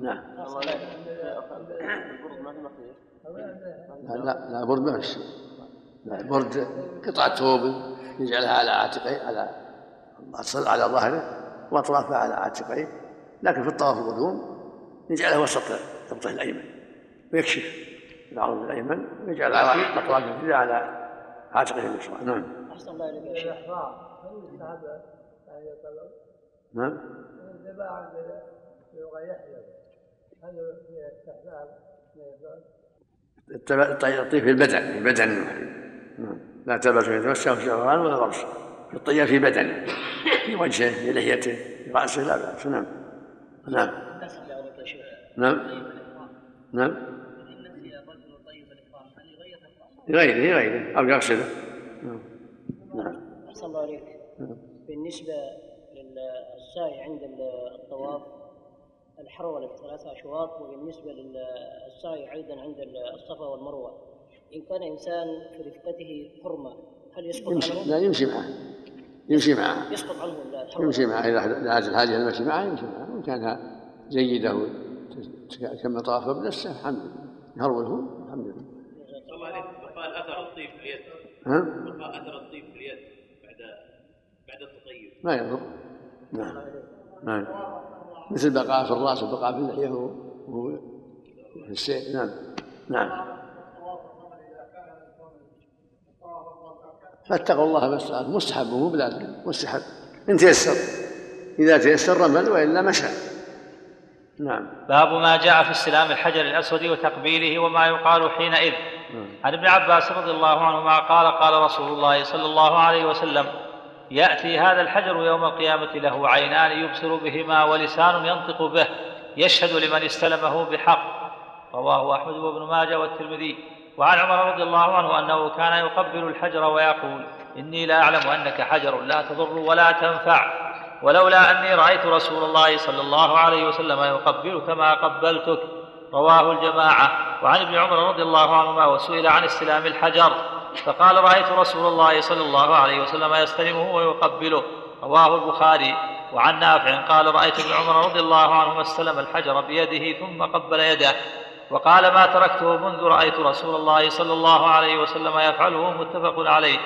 نعم. لا لا لا برد ما في لا برد قطعة ثوب يجعلها على عاتقيه على على ظهره واطرافها على عاتقيه لكن في الطواف القدوم يجعلها وسط ضبطه الأيمن ويكشف العرض الأيمن ويجعل أطراف الجزء على عاتقه اليسرى نعم. أحسن الله إليك يا شيخ. نعم. الطيب في البدن في بدن نعم. لا تلبس يتمسح شهران ولا غرس في الطيب في بدنه في وجهه في لحيته في رأسه لا بأس. نعم. نعم. نعم. نعم. لغيره لغيره أو يغسله نعم. نعم. أحسن الله عليك. نعم. بالنسبة للسعي عند الطواف الحرولة ثلاثة أشواط وبالنسبة للسعي أيضا عند الصفا والمروة إن كان إنسان في رفقته حرمة هل يسقط يمشي عنه؟ لا يمشي معه يمشي معه يسقط عنه يمشي معه إذا دعت الحاجة المشي معه يمشي معه وإن كانها جيدة كما طاف بنفسه الحمد لله يهروله الحمد لله. الله عليك بقاء أثر الطيب في اليد. ها؟ بقاء أثر الطيب في اليد بعد بعد التطيب. ما يضر. نعم. نعم. مثل بقاء في الرأس وبقاء في اللحيه وهو في السيف. نعم. نعم. فاتقوا الله ما استطعتم مستحب مو بلازم مستحب. إن تيسر. إذا تيسر رمل وإلا مشى نعم. باب ما جاء في استلام الحجر الأسود وتقبيله وما يقال حينئذ. نعم. عن ابن عباس رضي الله عنهما قال قال رسول الله صلى الله عليه وسلم يأتي هذا الحجر يوم القيامة له عينان يبصر بهما ولسان ينطق به يشهد لمن استلمه بحق. رواه أحمد وابن ماجه والترمذي. وعن عمر رضي الله عنه أنه كان يقبل الحجر ويقول إني لا أعلم أنك حجر لا تضر ولا تنفع. ولولا أني رأيت رسول الله صلى الله عليه وسلم يقبلك ما قبلتك. رواه الجماعة. وعن ابن عمر رضي الله عنهما وسئل عن استلام الحجر. فقال رأيت رسول الله صلى الله عليه وسلم يستلمه ويقبله رواه البخاري. وعن نافع قال رأيت ابن عمر رضي الله عنهما استلم الحجر بيده ثم قبل يده. وقال ما تركته منذ رأيت رسول الله صلى الله عليه وسلم يفعله متفق عليه.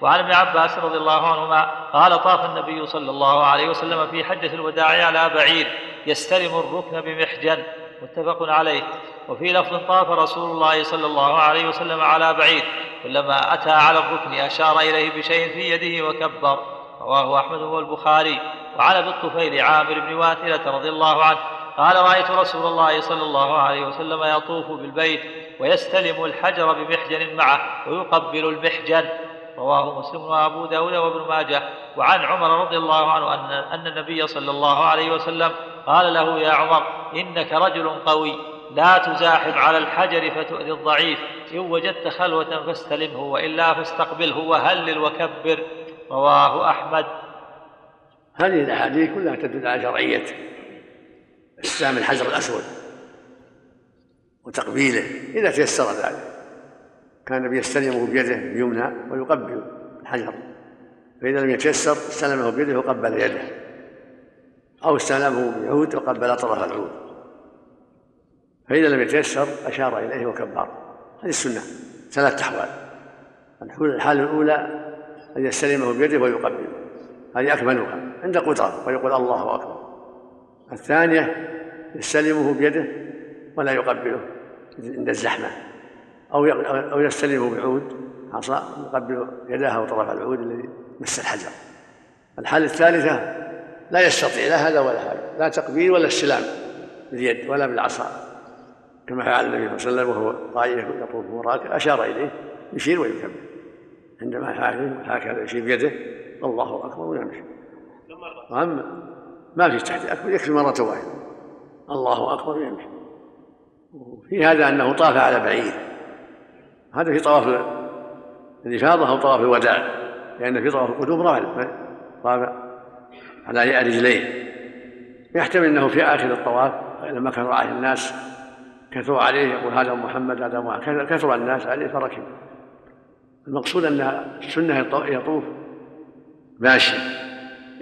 وعن ابن عباس رضي الله عنهما قال طاف النبي صلى الله عليه وسلم في حجة الوداع على بعير يستلم الركن بمحجن. متفق عليه. وفي لفظ طاف رسول الله صلى الله عليه وسلم على بعيد كلما أتى على الركن أشار إليه بشيء في يده وكبر. رواه أحمد والبخاري. وعن أبي الطفيل عامر بن واثلة رضي الله عنه قال رأيت رسول الله صلى الله عليه وسلم يطوف بالبيت ويستلم الحجر بمحجن معه ويقبل المحجن. رواه مسلم وأبو داود وابن ماجه. وعن عمر رضي الله عنه ان أن النبي صلى الله عليه وسلم قال له يا عمر إنك رجل قوي. لا تزاحم على الحجر فتؤذي الضعيف. إن وجدت خلوة فاستلمه وإلا فاستقبله وهلل وكبر. رواه أحمد. هذه الأحاديث كلها تدل على شرعية استلام الحجر الأسود وتقبيله إذا تيسر ذلك. كان يستلمه بيده اليمنى ويقبل الحجر. فإذا لم يتيسر استلمه بيده وقبل يده. أو استلمه بعود وقبل طرف العود فإذا لم يتيسر أشار إليه وكبر. هذه السنة ثلاث أحوال. الحالة الأولى أن يستلمه بيده ويقبله. هذه أكملها عند قدرة ويقول الله أكبر. الثانية يستلمه بيده ولا يقبله عند الزحمة. أو أو يستلمه بعود عصا يقبل يداه وطرف العود الذي مس الحجر. الحالة الثالثة لا يستطيع لا هذا ولا هذا لا تقبيل ولا استلام باليد ولا بالعصا. كما فعل النبي صلى الله عليه وسلم وهو طائف يطوف وراكب أشار إليه يشير ويكبر. عندما هكذا يشير بيده الله أكبر ويمشي واما ما في تحت أكبر يكفي مرة واحدة. الله أكبر ويمشي وفي هذا أنه طاف على بعير. هذا في طواف الافاضه أو طواف الوداع. لأن في طواف القدوم رمل طاف على رجليه. يحتمل أنه في آخر الطواف لما كان رعاه الناس كثروا عليه يقول هذا محمد هذا محمد. كثر الناس عليه فركب. المقصود أن السنة يطوف. ماشي.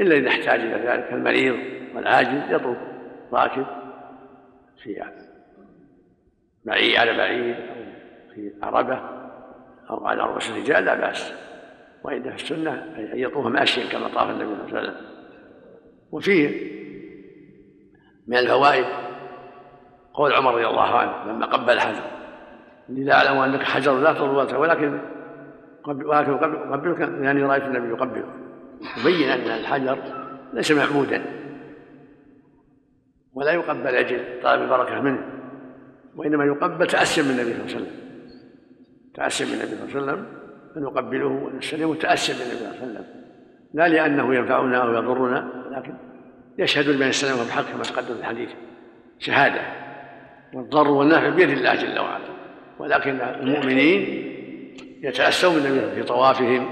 إلا إذا احتاج إلى ذلك. المريض والعاجز يطوف راكب في بعيد على بعيد أو في عربة أو على رؤوس الرجال لا بأس. وإن في السنة أن يطوف ماشيا كما طاف النبي صلى الله عليه وسلم. وفيه من الفوائد قول عمر رضي الله عنه لما قبل الحجر إني لا أعلم أنك حجر لا تضر ولكن ولكن اقبلك لاني رأيت النبي يقبلك يبين أن الحجر ليس معبودا. ولا يقبل أجل طلب البركة منه. وإنما يقبل تأسيا من النبي صلى الله عليه وسلم. تأسيا من النبي صلى الله عليه وسلم أن نقبله ونستلمه تأسيا من النبي صلى الله عليه وسلم. لا لأنه ينفعنا أو يضرنا ولكن يشهد لمن استلمه بحق كما تقدم الحديث. شهادة. والضر والنفع بيد الله جل وعلا. ولكن المؤمنين يتأسون بالنبي في طوافهم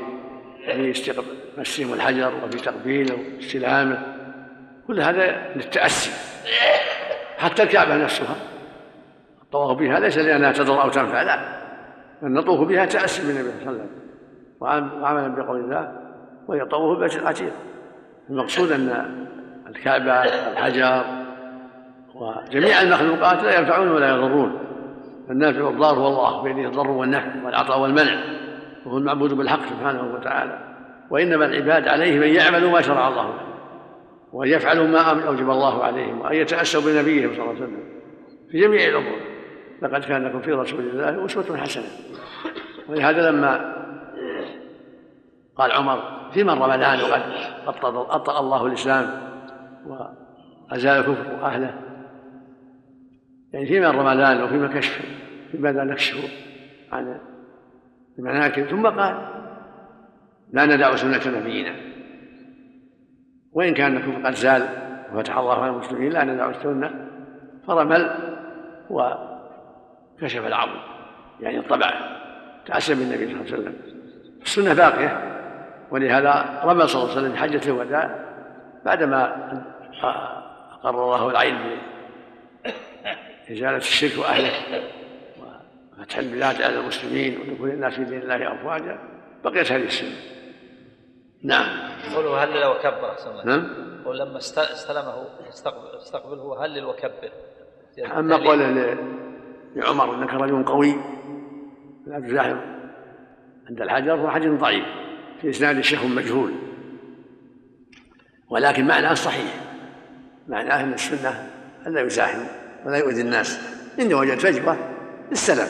في مسهم الحجر وفي تقبيله واستلامه. كل هذا للتأسي. حتى الكعبة نفسها. الطواف بها ليس لأنها تضر أو تنفع لا. بل نطوف بها تأسي بالنبي صلى الله عليه وسلم. وعملا بقول الله وهي طوف البيت العتيق. المقصود أن الكعبة الحجر وجميع المخلوقات لا ينفعون ولا يضرون. النافع والضار هو الله بيده الضر والنفع والعطاء والمنع وهو المعبود بالحق سبحانه وتعالى. وإنما العباد عليه من يعملوا ما شرع الله له وأن يفعلوا ما أوجب الله عليهم وأن يتأسوا بنبيهم صلى الله عليه وسلم. في جميع الأمور. لقد كان لكم في رسول الله أسوة حسنة. ولهذا لما قال عمر في من رمضان وقد أبطأ الله الإسلام وأزال الكفر أهله يعني فيما رمضان وفيما كشف فيما لا نكشف عن المناكب. ثم قال لا ندع سنة نبينا. وإن كان الكفر قد زال وفتح الله على المسلمين لا ندع السنة فرمل وكشف العظم. يعني الطبع تأسى بالنبي صلى الله عليه وسلم. السنة باقية ولهذا رمى صلى الله عليه وسلم حجة الوداع بعدما أقر الله العين إزالة الشرك وأهله وفتح البلاد على المسلمين ودخول الناس في دين الله أفواجا. بقيت هذه السنة. نعم. قوله هلل وكبر أحسن الله. نعم. ولما استلمه استقبله هلل وكبر؟ أما قوله لعمر إنك رجل قوي. لا تزاحم. عند الحجر هو حديث ضعيف. في إسناد الشيخ مجهول. ولكن معناه صحيح. معناه أن السنة ألا يزاحم. ولا يؤذي الناس. إن وجد فجوة استلم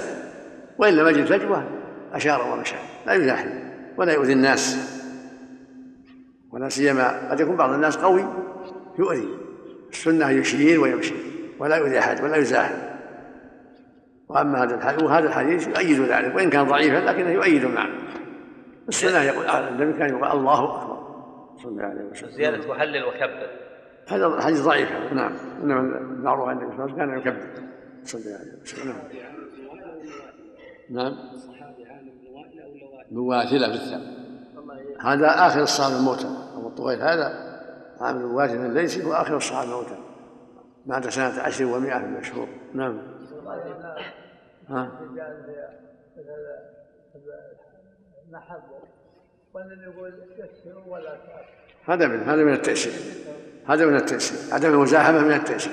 وإن لم يجد فجوة أشار ومشى لا يزاحم ولا يؤذي الناس. ولا سيما قد يكون بعض الناس قوي يؤذي السنة يشير ويمشي ولا يؤذي أحد ولا يزاحم وأما هذا الحديث وهذا الحديث يؤيد ذلك وإن كان ضعيفا لكنه يؤيد المعنى السنة يقول النبي كان يقول الله أكبر. صلى الله عليه وسلم. زيادة وحلل وكبر. هذا حديث ضعيف. نعم. إنما المعروف عن النبي صلى الله عليه وسلم كان يكبر. صلى الله عليه وسلم. نعم. نعم. مواثلة في الثمن هذا آخر الصحابة الموتى. أبو الطويل هذا عامل مواثلة الليثي هو آخر الصحابة الموتى. بعد سنة عشر ومائة من الشهور نعم. ها؟ هذا من هذا من التأشير هذا من التيسير عدم المزاحمة من التيسير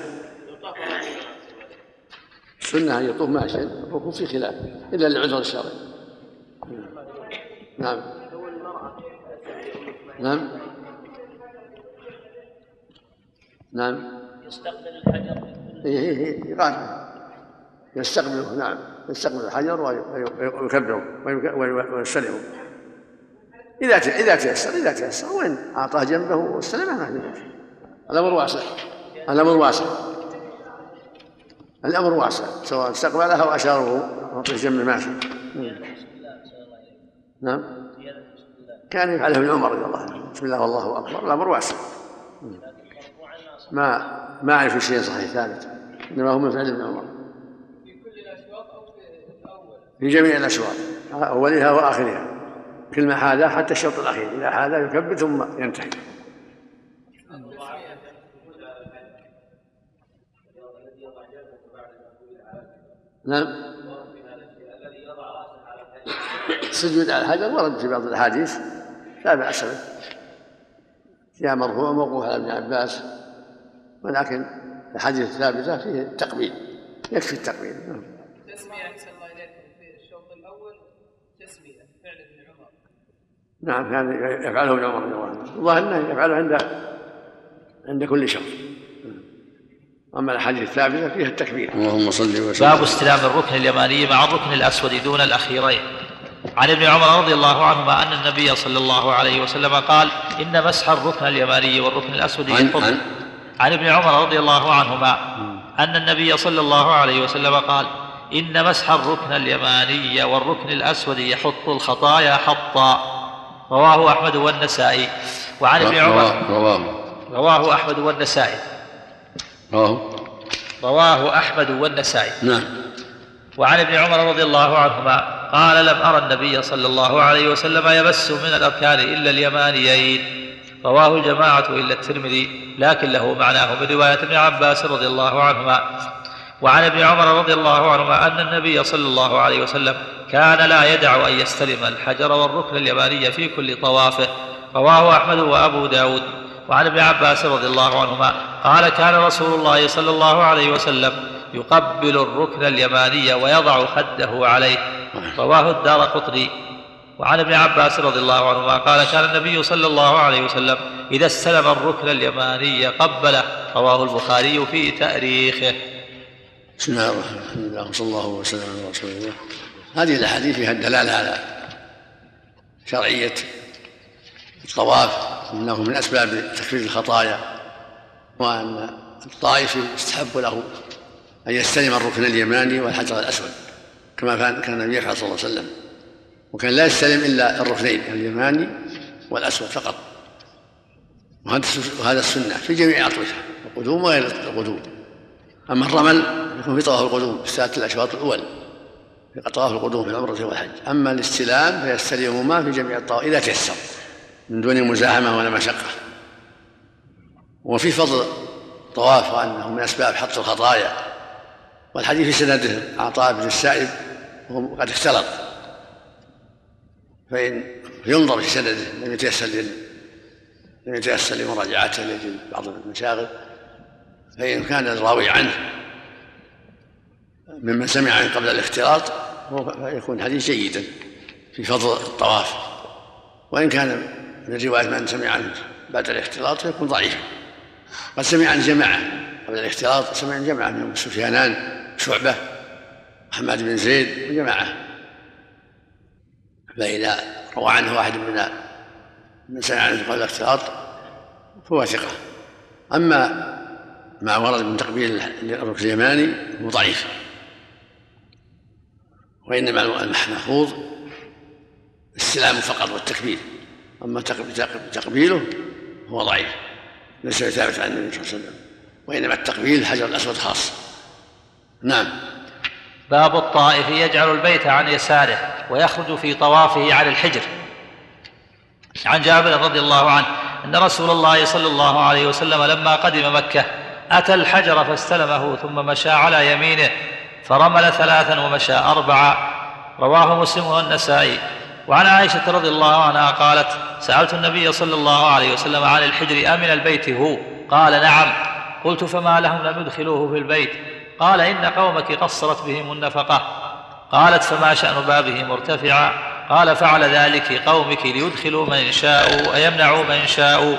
السنة أن يطوف ماشيا الركوب في خلاف إلا للعذر الشرعي. نعم. نعم. نعم. يستقبل الحجر. إيه إيه إيه يستقبله نعم. يستقبل الحجر ويكبره ويستلمه إذا إذا تيسر إذا تيسر وإن أعطاه جنبه واستلمه ما في الأمر واسع. الأمر واسع. الأمر واسع سواء استقبلها وأشاره في جنب ماشي نعم. كان يفعله ابن عمر رضي الله عنه. بسم الله والله أكبر. الأمر واسع. ما ما أعرف شيء صحيح ثابت. إنما هو من فعل ابن عمر. في جميع الأشواط أولها وآخرها. كل ما حاذا حتى الشوط الأخير إذا حاذا يكبر ثم ينتهي. نعم. السجود على الحجر ورد في بعض الأحاديث. لا بأس به. جاء مرفوع موقوف على ابن عباس. ولكن الحديث الثابتة فيه التقبيل يكفي التقبيل. نعم. تسمية أحسن الله إليكم في الشوط الأول تسمية فعل ابن عمر نعم كان يفعله ابن عمر رضي الله عنه الظاهر إنه يفعله عند عند كل شوط أما الأحاديث الثابتة فيها التكبير. اللهم صل وسلم. باب استلام الركن اليماني مع الركن الأسود دون الأخيرين. عن ابن عمر رضي الله عنهما أن النبي صلى الله عليه وسلم قال إن مسح الركن اليماني والركن الأسود عن عن عن ابن عمر رضي الله عنهما أن النبي صلى الله عليه وسلم قال إن مسح الركن اليماني والركن الأسود يحط الخطايا حطا. رواه أحمد والنسائي. وعن ابن عمر رواه. رواه أحمد والنسائي. رواه. رواه أحمد والنسائي. نعم. وعن ابن عمر رضي الله عنهما قال لم أرى النبي صلى الله عليه وسلم يمس من الأركان إلا اليمانيين. رواه الجماعة إلا الترمذي لكن له معناه من رواية ابن عباس رضي الله عنهما. وعن ابن عمر رضي الله عنهما أن النبي صلى الله عليه وسلم كان لا يدع أن يستلم الحجر والركن اليماني في كل طوافه رواه أحمد وأبو داود. وعن ابن عباس رضي الله عنهما قال كان رسول الله صلى الله عليه وسلم يقبل الركن اليماني ويضع خده عليه. رواه الدار قطري وعن ابن عباس رضي الله عنهما قال كان النبي صلى الله عليه وسلم إذا استلم الركن اليماني قبله رواه البخاري في تأريخه. بسم الله الرحمن الرحيم الحمد لله وصلى الله وسلم على رسول الله. هذه الأحاديث فيها الدلالة على شرعية الطواف أنه من أسباب تكفير الخطايا وأن الطائف يستحب له أن يستلم الركن اليماني والحجر الأسود كما كان كان النبي صلى الله عليه وسلم. وكان لا يستلم إلا الركنين اليماني والأسود فقط. وهذا السنة في جميع الاطوفه القدوم وغير القدوم. أما الرمل يكون في طواف القدوم في الساعة الأشواط الأول في طواف القدوم في العمرة والحج. أما الاستلام فيستلمهما في جميع الطواف إذا تيسر من دون مزاحمة ولا مشقة. وفي فضل الطواف وأنه من أسباب حط الخطايا. والحديث في سنده عطاء بن السائب وهو قد اختلط فإن ينظر في سنده لم يتيسر لم يتيسر لمراجعته لاجل بعض المشاغل. فإن كان الراوي عنه ممن سمع عنه قبل الاختلاط فيكون الحديث جيدا في فضل الطواف. وإن كان من رواية من سمع عنه بعد الاختلاط فيكون ضعيفا قد سمع عن جماعة قبل الاختلاط سمع عن جماعة منهم سفيانان شعبة محمد بن زيد وجماعة. فإذا روى عنه واحد من من سمع عنه قبل الاختلاط فهو ثقة. أما ما ورد من تقبيل الركن اليماني هو ضعيف. وإنما المحفوظ السلام فقط والتكبير. أما تقبيله هو ضعيف. ليس ثابت عن النبي صلى الله عليه وسلم. وإنما التقبيل الحجر الأسود خاص. نعم. باب الطائف يجعل البيت عن يساره ويخرج في طوافه على الحجر. عن جابر رضي الله عنه أن رسول الله صلى الله عليه وسلم لما قدم مكة أتى الحجر فاستلمه ثم مشى على يمينه فرمل ثلاثا ومشى اربعا رواه مسلم والنسائي. وعن عائشة رضي الله عنها قالت سألت النبي صلى الله عليه وسلم عن الحجر أمن البيت هو؟ قال نعم. قلت فما لهم؟ لم يدخلوه في البيت. قال إن قومك قصرت بهم النفقة. قالت فما شأن بابه مرتفعا. قال فعل ذلك قومك ليدخلوا من شاءوا ويمنعوا من شاءوا.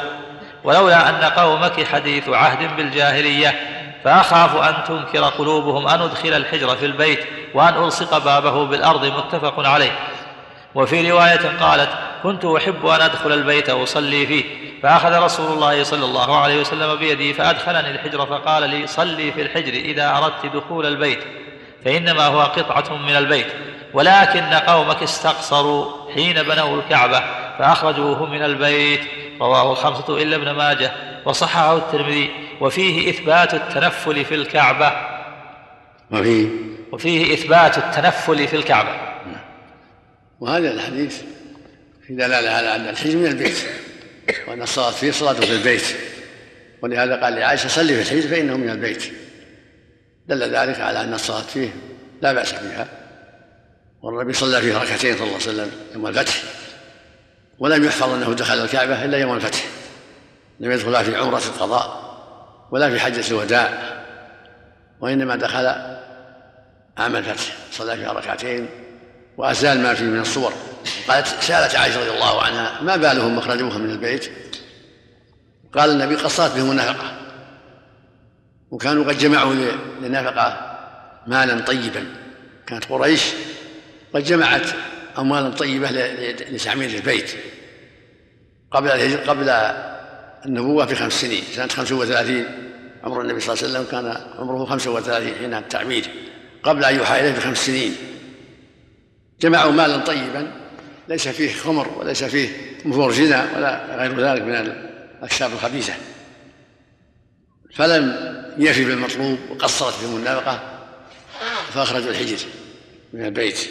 ولولا أن قومك حديث عهد بالجاهلية فأخاف أن تنكر قلوبهم أن أدخل الحجر في البيت وأن ألصق بابه بالأرض متفق عليه. وفي رواية قالت كنت أحب أن أدخل البيت وأصلي فيه. فأخذ رسول الله صلى الله عليه وسلم بيدي فأدخلني الحجر فقال لي صلي في الحجر إذا أردت دخول البيت فإنما هو قطعة من البيت ولكن قومك استقصروا حين بنوا الكعبة فأخرجوه من البيت. رواه الخمسة إلا ابن ماجه وصححه الترمذي. وفيه إثبات التنفل في الكعبة. وفيه وفيه إثبات التنفل في الكعبة. وهذا الحديث في دلالة على أن الحج من البيت وأن الصلاة فيه صلاة في البيت. ولهذا قال لعائشة صلي في الحج فإنه من البيت. دل ذلك على أن الصلاة فيه لا بأس بها. والنبي صلى فيه ركعتين صلى الله عليه وسلم يوم الفتح. ولم يحفظ أنه دخل الكعبة إلا يوم الفتح. لم يدخلها في عمرة القضاء ولا في حجة الوداع وإنما دخل عام الفتح صلى فيها ركعتين وأزال ما فيه من الصور. قالت سألت عائشة رضي الله عنها ما بالهم أخرجوها من البيت؟ قال النبي قصرت بهم النفقة. وكانوا قد جمعوا للنفقة مالا طيبا. كانت قريش قد جمعت أموالا طيبة لتعمير البيت. قبل قبل النبوة بخمس سنين سنة 35 عمر النبي صلى الله عليه وسلم كان عمره 35 حين التعمير. قبل أن يوحى إليه بخمس سنين. جمعوا مالا طيبا ليس فيه خمر وليس فيه مفور زنا ولا غير ذلك من الأشياء الخبيثة. فلم يفي بالمطلوب وقصرت بهم النفقة فأخرجوا الحجر من البيت.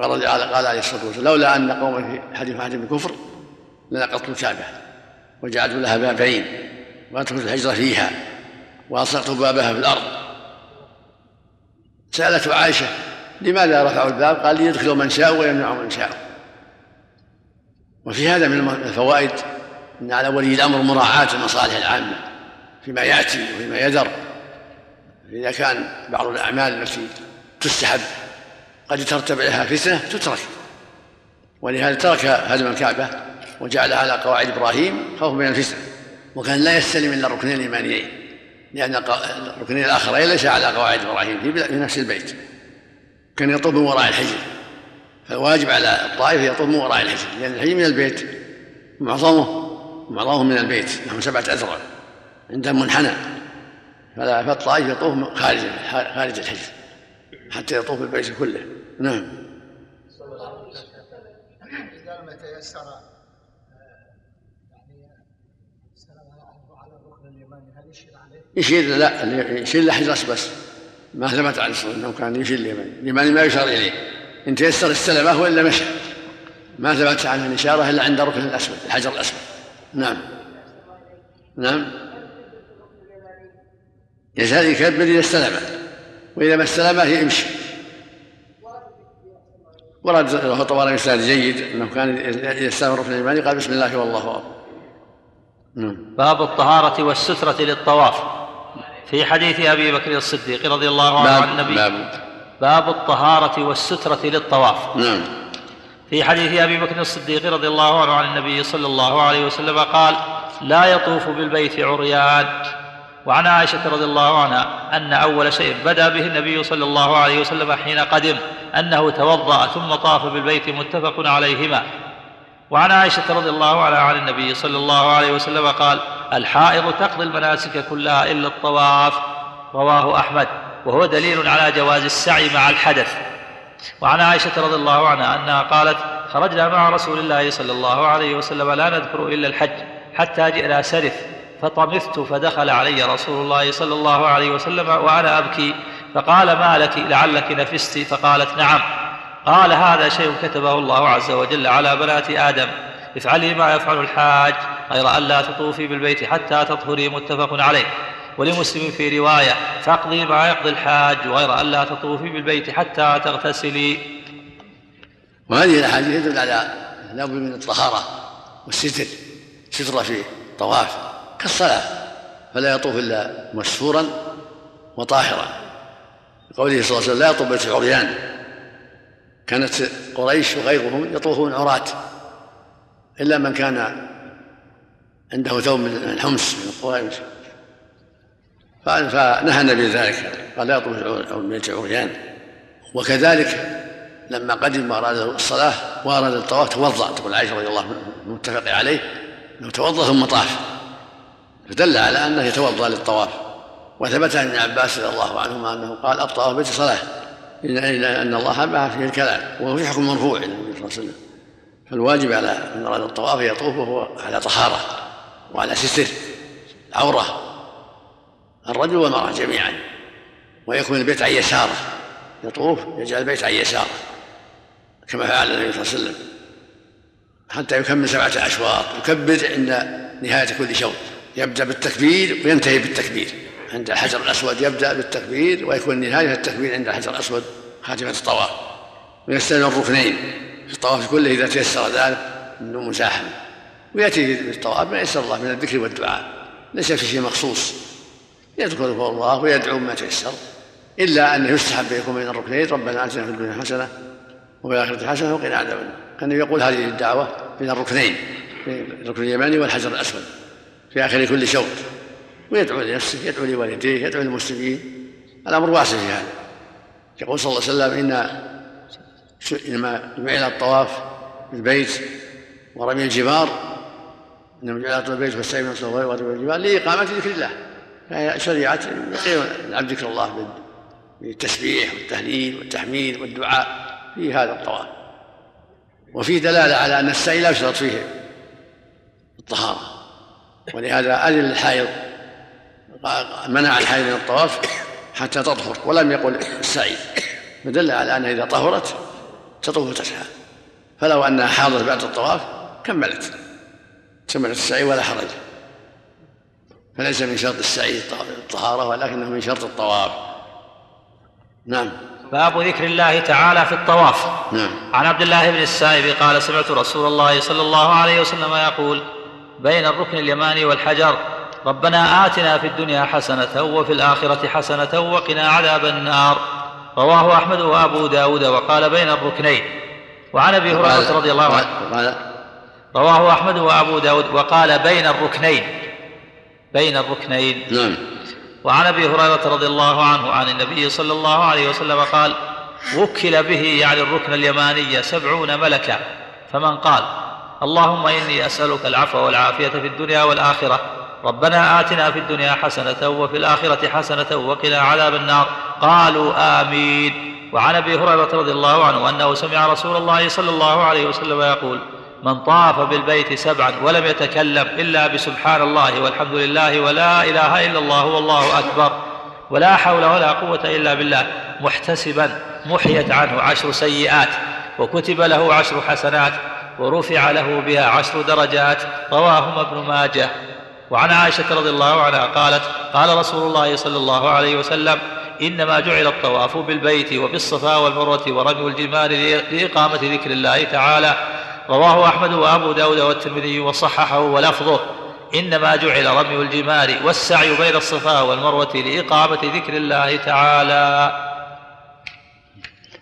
قال عليه الصلاة والسلام لولا أن قوم في حديث أحد بكفر لنقضت الكعبة وجعلت لها بابين وأدخلت الحجر فيها وأصلقت بابها في الأرض سألته عائشة لماذا رفعوا الباب؟ قال ليدخلوا من شاء ويمنعوا من شاء وفي هذا من الفوائد أن على ولي الأمر مراعاة المصالح العامة فيما يأتي وفيما يذر إذا كان بعض الأعمال التي تستحب قد ترتب عليها فتنة تترك. ولهذا ترك هدم الكعبة وجعلها على قواعد إبراهيم خوفا من الفتنة. وكان لا يستلم إلا الركنين الإيمانيين لأن الركنين الآخرين ليس على قواعد إبراهيم في نفس البيت. كان يطوف من وراء الحجر. فالواجب على الطائف يطوف من وراء الحجر لأن الحجر من البيت معظمه معظمه من البيت نحو سبعة أذرع عندهم منحنى. فالطائف يطوف خارج خارج الحجر. حتى يطوف البيت كله. نعم. إذا اليماني هل يشير لا يشير لحجر بس ما ثبت عن الصلاة انه كان يشير اليماني اليماني ما يشار إليه. إن تيسر استلمه والا مشى. ما ثبت عنه الإشارة إلا عند الركن الأسود الحجر الأسود. نعم. نعم. يزال يكبر اذا استلمه واذا ما استلمه يمشي ورد وهو طبعا مثال جيد انه كان يستلم الركن اليماني قال بسم الله والله نعم باب الطهارة والسترة للطواف في حديث أبي بكر الصديق رضي الله عنه عن النبي باب باب الطهارة والسترة للطواف نعم في حديث أبي بكر الصديق رضي الله عنه عن النبي صلى الله عليه وسلم قال لا يطوف بالبيت عريان وعن عائشة رضي الله عنها أن أول شيء بدأ به النبي صلى الله عليه وسلم حين قدم أنه توضأ ثم طاف بالبيت متفق عليهما. وعن عائشة رضي الله عنها عن النبي صلى الله عليه وسلم قال الحائض تقضي المناسك كلها إلا الطواف. رواه أحمد. وهو دليل على جواز السعي مع الحدث. وعن عائشة رضي الله عنها أنها قالت خرجنا مع رسول الله صلى الله عليه وسلم لا نذكر إلا الحج حتى جئنا سرف. فطمثت فدخل علي رسول الله صلى الله عليه وسلم وأنا أبكي. فقال ما لك لعلك نفست؟ فقالت نعم. قال هذا شيء كتبه الله عز وجل على بنات آدم. افعلي ما يفعل الحاج غير أن لا تطوفي بالبيت حتى تطهري متفق عليه. ولمسلم في رواية فاقضي ما يقضي الحاج غير أن لا تطوفي بالبيت حتى تغتسلي. وهذه الأحاديث تدل على لابد من الطهارة والستر سترة في الطواف كالصلاة فلا يطوف إلا مستورا وطاهرا. قوله صلى الله عليه وسلم لا يطوف بيت عريان. كانت قريش وغيرهم يطوفون عراة إلا من كان عنده ثوب من الحمص من القوائم فنهى النبي ذلك قال لا يطوف بيت عريان وكذلك لما قدم وأراد الصلاة وأراد الطواف توضأ. تقول عائشة رضي الله عنها المتفق عليه إنه توضأ ثم طاف. فدل على أنه يتوضأ للطواف. وثبت عن ابن عباس رضي الله عنهما أنه قال الطواف بيت صلاة. الا ان الله باع فيه الكلام وهو في حكم مرفوع النبي صلى الله عليه وسلم. فالواجب على من أراد الطواف يطوف وهو على طهارة وعلى ستر العوره الرجل والمرأة جميعا. ويكون البيت عن يساره يطوف يجعل البيت عن يساره كما فعل النبي صلى الله عليه وسلم. حتى يكمل سبعة أشواط يكبر عند نهاية كل شوط. يبدأ بالتكبير وينتهي بالتكبير. عند الحجر الأسود يبدأ بالتكبير ويكون نهاية التكبير عند الحجر الأسود خاتمة الطواف. ويستلم الركنين. في الطواف كله إذا تيسر ذلك أنه مزاحم. ويأتي بالطواف ما يسر الله من الذكر والدعاء. ليس في شيء مخصوص. يذكر الله ويدعو ما تيسر. إلا أنه يستحب يكون بين الركنين. ربنا آتنا في الدنيا حسنة وفي الآخرة حسنة وقنا عذاب النار. كان يقول هذه الدعوة بين الركنين الركن اليماني والحجر الأسود. في آخر كل شوط. ويدعو لنفسه يدعو لوالديه يدعو للمسلمين. الأمر واسع في هذا. يقول صلى الله عليه وسلم إن إنما جعل الطواف بالبيت ورمي الجبار إنما جعل بالبيت والسعي من الصلاة ورمي الجبار لإقامة ذكر الله. فهي شريعة يقيم العبد ذكر الله بالتسبيح والتهليل والتحميد والدعاء في هذا الطواف. وفيه دلالة على أن السعي لا يشترط فيه الطهارة. ولهذا أذن الحائض منع الحائض من الطواف حتى تطهر ولم يقل السعي فدل على أنها إذا طهرت تطوف وتسعى. فلو أنها حاضت بعد الطواف كملت كملت السعي ولا حرج. فليس من شرط السعي الطهارة ولكنه من شرط الطواف. نعم. باب ذكر الله تعالى في الطواف. نعم. عن عبد الله بن السائب قال سمعت رسول الله صلى الله عليه وسلم يقول بين الركن اليماني والحجر. ربنا آتنا في الدنيا حسنة وفي الآخرة حسنة وقنا عذاب النار. رواه أحمد وأبو داود وقال بين الركنين. وعن أبي هريرة رضي الله عنه. رواه أحمد وأبو داود وقال بين الركنين. بين الركنين. نعم. وعن أبي هريرة رضي الله عنه عن النبي صلى الله عليه وسلم قال وكل به يعني الركن اليماني سبعون ملكا. فمن قال اللهم إني أسألك العفو والعافية في الدنيا والآخرة. ربنا آتنا في الدنيا حسنة وفي الآخرة حسنة وقنا عذاب النار. قالوا آمين. وعن أبي هريرة رضي الله عنه أنه سمع رسول الله صلى الله عليه وسلم يقول من طاف بالبيت سبعا ولم يتكلم إلا بسبحان الله والحمد لله ولا إله إلا الله والله أكبر. ولا حول ولا قوة إلا بالله. محتسبا محيت عنه عشر سيئات وكتب له عشر حسنات. ورفع له بها عشر درجات رواهما ابن ماجه. وعن عائشة رضي الله عنها قالت قال رسول الله صلى الله عليه وسلم إنما جعل الطواف بالبيت وبالصفا والمروة ورمي الجمال لإقامة ذكر الله تعالى. رواه أحمد وأبو داود والترمذي وصححه ولفظه إنما جعل رمي الجمار والسعي بين الصفا والمروة لإقامة ذكر الله تعالى.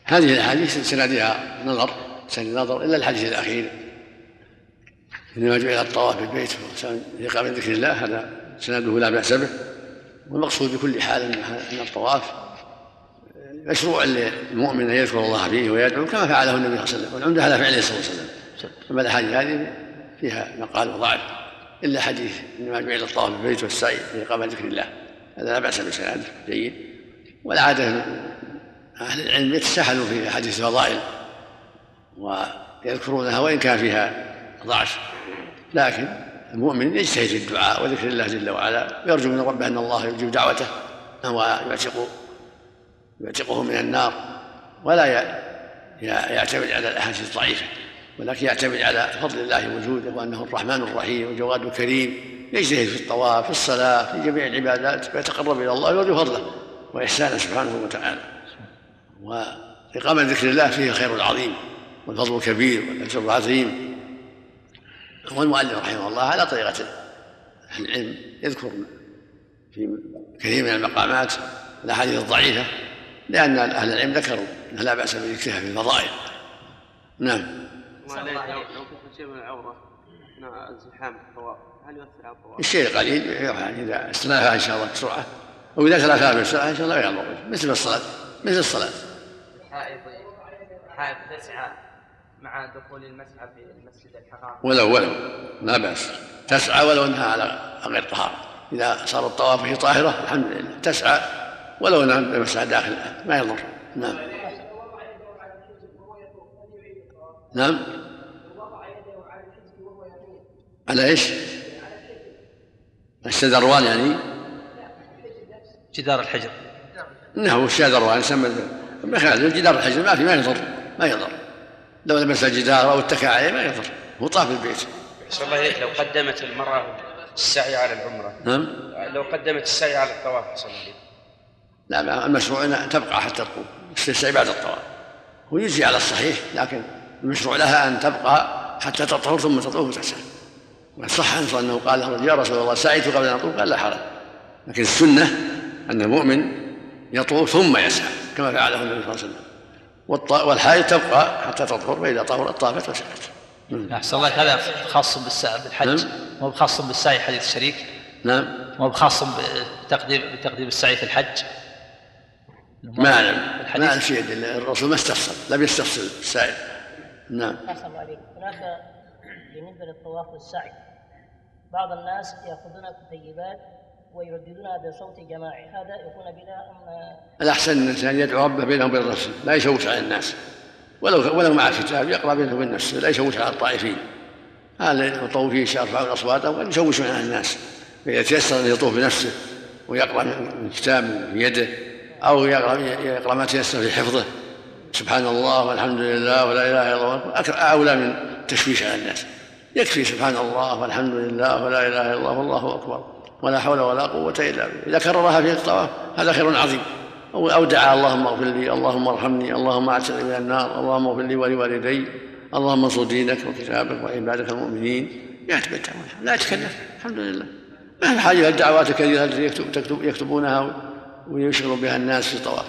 هذه الأحاديث سندها نظر. سند نظر إلا الحديث الأخير. إنما جعل الطواف بالبيت لإقامة ذكر الله هذا سنده لا بأس به. والمقصود بكل حال أن الطواف مشروع للمؤمن أن يذكر الله فيه ويدعو كما فعله النبي صلى الله عليه وسلم. والعمدة على فعله صلى الله عليه وسلم. أما الأحاديث هذه فيها مقال وضعف إلا حديث إنما جعل الطواف بالبيت والسعي في إقامة ذكر الله هذا لا بأس بسناده جيد. والعادة أهل العلم يتساهلوا في أحاديث الفضائل. ويذكرونها وإن كان فيها ضعف. لكن المؤمن يجتهد في الدعاء وذكر الله جل وعلا ويرجو من ربه أن الله يجيب دعوته ويعتق يعتقه من النار ولا يعتمد على الأحاديث الضعيفة ولكن يعتمد على فضل الله وجوده وأنه الرحمن الرحيم وجواد الكريم. يجتهد في الطواف في الصلاة في جميع العبادات ويتقرب إلى الله ويرجو فضله وإحسانه سبحانه وتعالى. وإقامة ذكر الله فيه الخير العظيم والفضل الكبير والاجر العظيم والمؤلف رحمه الله على طريقة أهل العلم يذكر في كثير من المقامات الأحاديث الضعيفة لأن أهل العلم ذكروا انه لا بأس بذكرها في الفضائل. نعم. لو كنت شيء من العوره الزحام هل يؤثر على؟ الشيء القليل يعني إذا استنافها إن شاء الله بسرعة أو إذا تلافاها بسرعة إن شاء الله يضر مثل الصلاة مثل الصلاة. حائض حائض تسعى مع دخول المسعى في المسجد الحرام. ولو ولو لا بأس. تسعى ولو أنها على غير طهارة. إذا صار الطواف فيه طاهرة الحمد لله. تسعى ولو أنها بمسعى داخل ما يضر. نعم. نعم. على إيش؟ الشذروان يعني؟ جدار الحجر. انه الشذروان يسمى بخلاف جدار الحجر ما في ما يضر. ما يضر. لو لمس الجدار أو اتكى عليه ما يضر هو طاف البيت. صلى الله عليك لو قدمت المرأة السعي على العمرة. نعم. لو قدمت السعي على الطواف صلى الله عليه لا المشروع أن تبقى حتى تقوم السعي بعد الطواف. هو يجزي على الصحيح لكن المشروع لها أن تبقى حتى تطهر ثم تطوف وتسعى. وصح عنه انه قال يا رسول الله سعيت قبل أن أطوف؟ قال لا حرج لكن السنة أن المؤمن يطوف ثم يسعى كما فعله النبي صلى الله عليه وسلم. والحائض تبقى حتى تطهر فإذا طهرت طافت وسعت أحسن الله هذا خاص بالسعي بالحج. نعم. مو بخاص بالسعي حديث الشريك. نعم. مو بخاص بتقديم بتقديم السعي في الحج. ما أعلم. الحديث- ما أعلم شيء الرسول ما استفصل لم يستفصل السائل نعم. أحسن الله عليك هناك بالنسبة للطواف والسعي بعض الناس يأخذون كتيبات ويرددونها بصوت جماعي هذا يكون بلا أم الأحسن أن الإنسان يدعو ربه بينه وبين نفسه لا يشوش على الناس. ولو ولو مع كتاب يقرأ بينه وبين نفسه لا يشوش على الطائفين. هذا المطوفين يرفعون أصواتهم يشوشون على الناس. فإذا تيسر أن يطوف بنفسه ويقرأ من كتاب بيده أو يقرأ يقرأ ما تيسر في حفظه. سبحان الله والحمد لله ولا إله إلا الله. أولى من تشويش على الناس. يكفي سبحان الله والحمد لله ولا إله إلا الله والله أكبر. ولا حول ولا قوة إلا بالله. إذا كررها في الطواف هذا خير عظيم. أو أو دعا اللهم اغفر لي اللهم ارحمني اللهم اعتقني من النار اللهم اغفر لي ولوالدي اللهم انصر دينك وكتابك وعبادك المؤمنين. يتبتع لا يتكلف الحمد لله. ما في حاجة إلى الدعوات الكثيرة التي يكتب تكتب يكتبونها ويشغل بها الناس في الطواف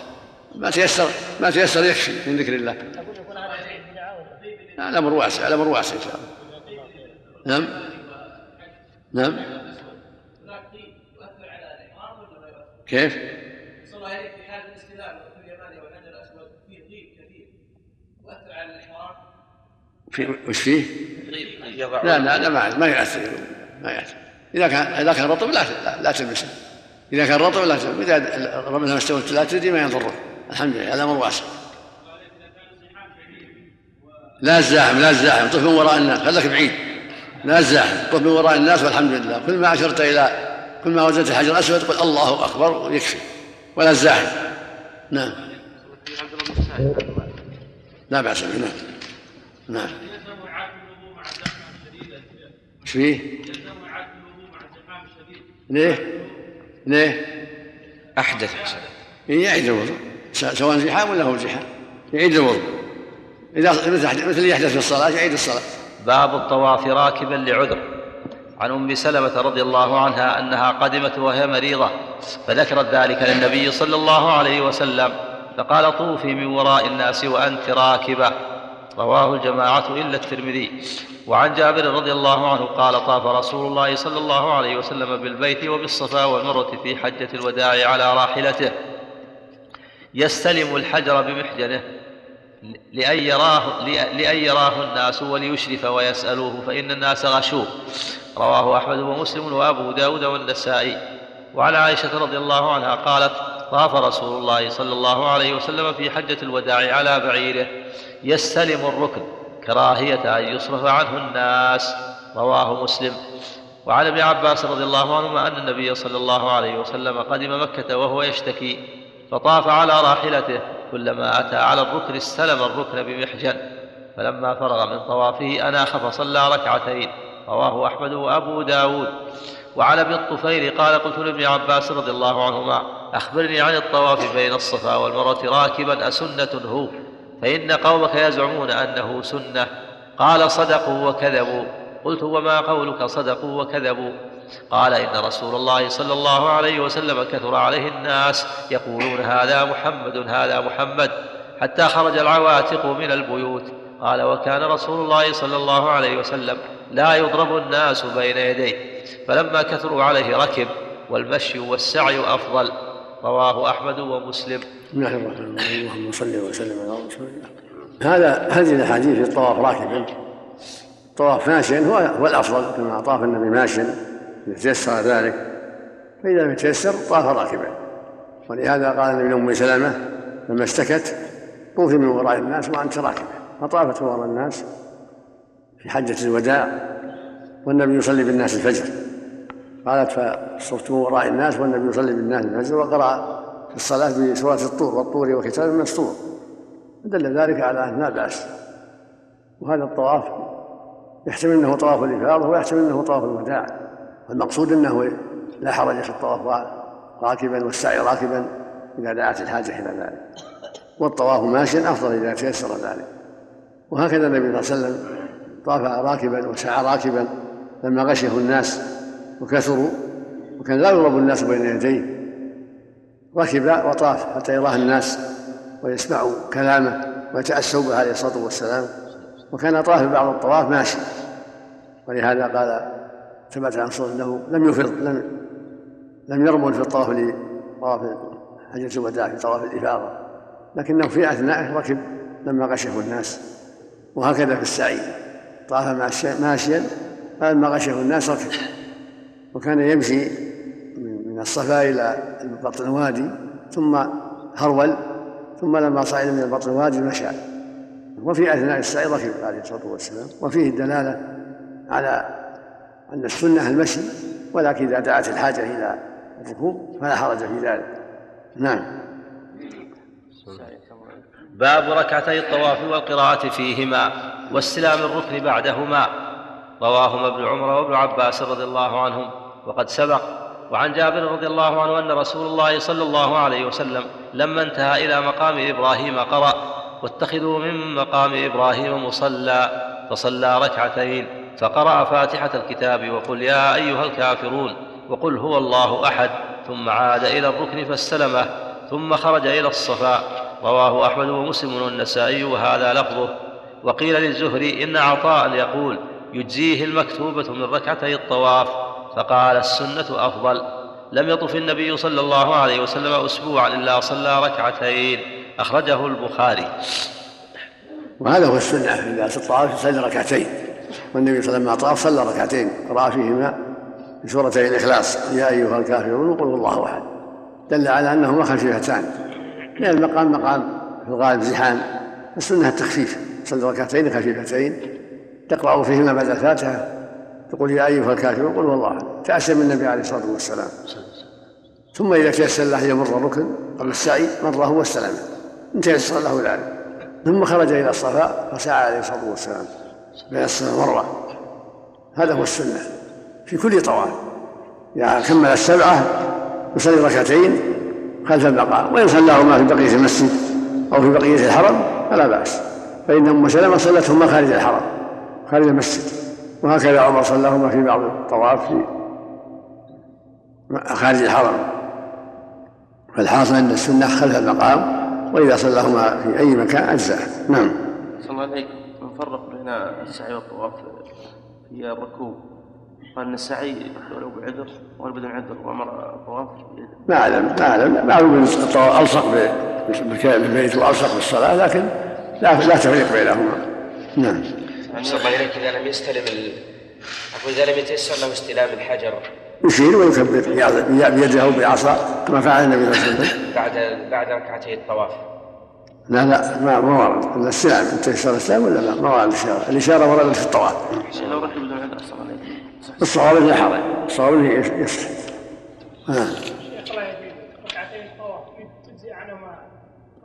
ما تيسر ما تيسر يكفي من ذكر الله. الأمر واسع الأمر واسع إن شاء الله. نعم. نعم هناك طيب يؤثر على الاحرام ولا ما يؤثر؟ كيف؟ صلى الله عليك في حال الاستلام في اليماني والحجر الأسود فيه طيب كثير يؤثر على الاحرام في وش فيه؟ لا لا لا ما ما يؤثر ما يؤثر إذا كان إذا كان رطب لا لا, لا تلبسه. إذا كان رطب لا تلبسه. إذا رملها استوت لا تدري ما يضره. الحمد لله هذا أمر واسع. لا الزاحم لا الزاحم. طف من وراء الناس خليك بعيد. لا الزاحم. طف من وراء الناس والحمد لله. كل ما أشرت إلى كل ما وجدت الحجر الأسود قل الله أكبر ويكفي ولا الزاحم نعم. لا بأس به نعم. نعم. إيش فيه؟ ليه؟ ليه؟ أحدث. يعيد الوضوء س- سواء زحام ولا هو زحام. يعيد الوضوء. إذا مثل مثل يحدث في الصلاة يعيد الصلاة. باب الطواف راكبا لعذر. عن أم سلمة رضي الله عنها أنها قدمت وهي مريضة فذكرت ذلك للنبي صلى الله عليه وسلم فقال طوفي من وراء الناس وأنت راكبة. رواه الجماعة إلا الترمذي. وعن جابر رضي الله عنه قال طاف رسول الله صلى الله عليه وسلم بالبيت وبالصفا والمروة في حجة الوداع على راحلته. يستلم الحجر بمحجنه لأن يراه لأن يراه الناس وليشرف ويسألوه فإن الناس غشوه. رواه أحمد ومسلم وأبو داود والنسائي. وعن عائشة رضي الله عنها قالت طاف رسول الله صلى الله عليه وسلم في حجة الوداع على بعيره. يستلم الركن كراهية أن يصرف عنه الناس. رواه مسلم. وعن ابن عباس رضي الله عنهما أن النبي صلى الله عليه وسلم قدم مكة وهو يشتكي فطاف على راحلته. كلما أتى على الركن استلم الركن بمحجن. فلما فرغ من طوافه أناخ فصلى ركعتين. رواه أحمد وأبو داود. وعن أبي الطفيل قال قلت لابن عباس رضي الله عنهما أخبرني عن الطواف بين الصفا والمروة راكبا أسنة هو؟ فإن قومك يزعمون أنه سنة. قال صدقوا وكذبوا. قلت وما قولك صدقوا وكذبوا؟ قال إن رسول الله صلى الله عليه وسلم كثر عليه الناس يقولون هذا محمد هذا محمد. حتى خرج العواتق من البيوت. قال وكان رسول الله صلى الله عليه وسلم لا يضرب الناس بين يديه فلما كثروا عليه ركب والمشي والسعي أفضل. رواه أحمد ومسلم. بسم الله الرحمن الرحيم. اللهم صل وسلم على رسول الله. هذا هذه الأحاديث في الطواف راكبا الطواف ماشيا هو هو الأفضل كما طاف النبي ماشيا إذا تيسر ذلك. فإذا لم يتيسر طاف راكبا. ولهذا قال النبي لأم سلمة لما اشتكت طوفي من وراء الناس وأنت راكبه فطافت وراء الناس في حجة الوداع والنبي يصلي بالناس الفجر. قالت فصرت وراء الناس والنبي يصلي بالناس الفجر وقرأ في الصلاة بسورة الطور والطور وكتاب مسطور دل ذلك على أن لا بأس. وهذا الطواف يحتمل أنه طواف الإفاضة ويحتمل أنه طواف الوداع. والمقصود أنه لا حرج في الطواف راكبا والسعي راكبا إذا دعت الحاجة إلى ذلك. والطواف ماشيا أفضل إذا تيسر ذلك. وهكذا النبي صلى الله عليه وسلم طاف راكبا وسعى راكبا لما غشيه الناس وكثروا وكان لا يضرب الناس بين يديه. ركب وطاف حتى يراه الناس ويسمعوا كلامه ويتأسوا به عليه الصلاة والسلام. وكان طاف بعض الطواف ماشي. ولهذا قال ثبت عن صلى أنه لم يفرض لم لم يرمل في الطواف لطواف حجة الوداع في طواف الإفاضة. لكنه في أثنائه ركب لما غشفوا الناس. وهكذا في السعي. طاف ماشيا فلما غشفوا الناس ركب. وكان يمشي من الصفا إلى بطن الوادي ثم هرول ثم لما صعد من بطن الوادي مشى. وفي أثناء السعي ركب عليه الصلاة والسلام. وفيه الدلالة على أن السنة المشي ولكن إذا دعت الحاجة إلى الركوب فلا حرج في ذلك. نعم. باب ركعتي الطواف والقراءة فيهما واستلام الركن بعدهما. رواهما ابن عمر وابن عباس رضي الله عنهم. وقد سبق وعن جابر رضي الله عنه أن رسول الله صلى الله عليه وسلم لما انتهى إلى مقام إبراهيم قرأ واتخذوا من مقام إبراهيم مصلى فصلى ركعتين. فقرأ فاتحة الكتاب وقل يا أيها الكافرون وقل هو الله أحد. ثم عاد إلى الركن فاستلمه. ثم خرج إلى الصفا رواه أحمد ومسلم والنسائي وهذا لفظه. وقيل للزهري إن عطاء يقول يجزيه المكتوبة من ركعتي الطواف فقال السنة أفضل لم يطف النبي صلى الله عليه وسلم أسبوعا إلا صلى ركعتين. أخرجه البخاري. وهذا هو السنة إذا الطواف يصلي ركعتين. والنبي صلى الله عليه وسلم طاف صلى ركعتين. قرأ فيهما بسورتي الإخلاص يا أيها الكافرون قل الله أحد دل على أنهما خفيفتان لأن المقام مقام في الغالب زحام. السنة التخفيف. صلي ركعتين خفيفتين. تقرأ فيهما بعد الفاتحة. تقول يا أيها الكافرون قل والله تأسم النبي عليه الصلاة والسلام. ثم إذا تيسر له يمر الركن قبل السعي مر هو واستلم إن تيسر له ذلك ثم خرج إلى الصفا فسعى عليه الصلاة والسلام. بين السماء مرة هذا هو السنة. في كل طواف إذا كمل السبعة يصلي ركعتين خلف المقام وإن صلاهما في بقية المسجد أو في بقية الحرم فلا بأس. فإن أم سلمة صلتهما خارج الحرم خارج المسجد. وهكذا عمر صلاهما في بعض الطواف في خارج الحرم. فالحاصل أن السنة خلف المقام وإذا صلاهما في أي مكان أجزاء نعم. صلى الله عليكم. نفرق بين السعي والطواف في الركوب قال أن السعي ولو بعذر ولو بدون عذر وامر الطواف ما أعلم ما أعلم. معلوم الطواف ألصق بالبيت وألصق بالصلاة لكن لا لا تفريق بينهما. نعم. أحسن الله إليك. إذا لم يستلم ال... أقول إذا لم يتيسر له استلام الحجر. يشير ويكبر بيده بعصا كما فعل النبي صلى الله عليه وسلم. بعد بعد ركعتي الطواف. لا لا ما ما ورد. السلام تيسر الاسلام ولا لا؟ ما ورد الإشارة. الإشارة وردت في الطواف. لو ركب بدون عذر صلى الله الصواب انه حرج الصواب انه يصح تجزي عنهما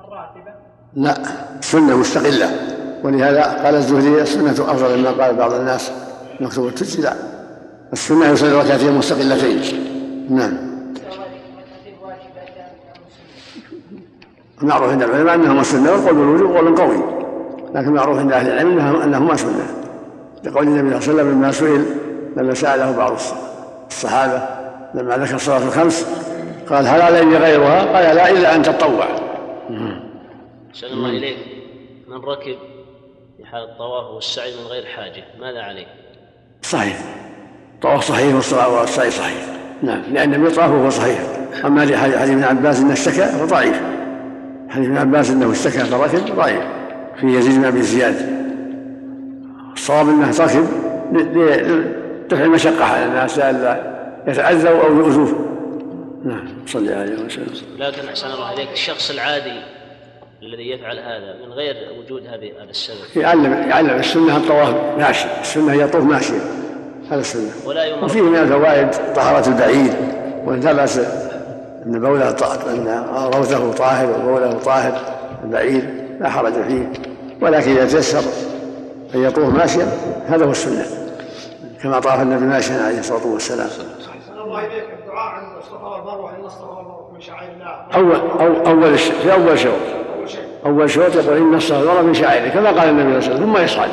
الراتبه لا سنة مستقلة. ولهذا قال الزهري السنة أفضل مما قال بعض الناس مكتوب تجزي لا. السنة يصلي ركعتين مستقلتين. نعم. المعروف عند العلماء أنهما سنة والقول بالوجوب قول قوي. لكن المعروف عند أهل العلم أنهما سنة. لقول النبي صلى الله عليه وسلم لما سئل لما سأله بعض الصحابة لما ذكر الصلاه الخمس قال هل علي غيرها؟ قال لا إلا أن تطوع. أحسن الله إليك. من ركب في حال الطواف والسعي من غير حاجة ماذا عليه؟ صحيح. الطواف صحيح والسعي صحيح. نعم لأن النبي طاف وهو صحيح. أما لحديث ابن عباس إنه اشتكى فضعيف حديث ابن عباس إنه اشتكى فركب ضعيف. في يزيد بن أبي زياد. الصواب إنه ركب لدفع المشقة على الناس لئلا يتاذوا أو يؤذوه. نعم صلى عليه وسلم. لكن أحسن الله إليك الشخص العادي الذي يفعل هذا من غير وجود هذه هذا السبب؟ يعلم يعلم. السنة الطواف ماشي السنة هي طوف ماشيا هذا السنة. ولا يمر. وفيه من الفوائد طهارة البعيد وان لا باس إن بوله ط- إن روثه طاهر وبوله طاهر البعيد لا حرج فيه. ولكن إذا تيسر أن يطوف ماشيا هذا هو السنة. كما طاف النبي ماشيا عليه الصلاة والسلام. الدعاء عند الصفا والمروة. إن الصفا والمروة من شعائر الله. اول أول الش- في أول شوط. أول شوط يقول إن الصفا والمروة من شعائره كما قال النبي صلى الله عليه وسلم ثم يصعد.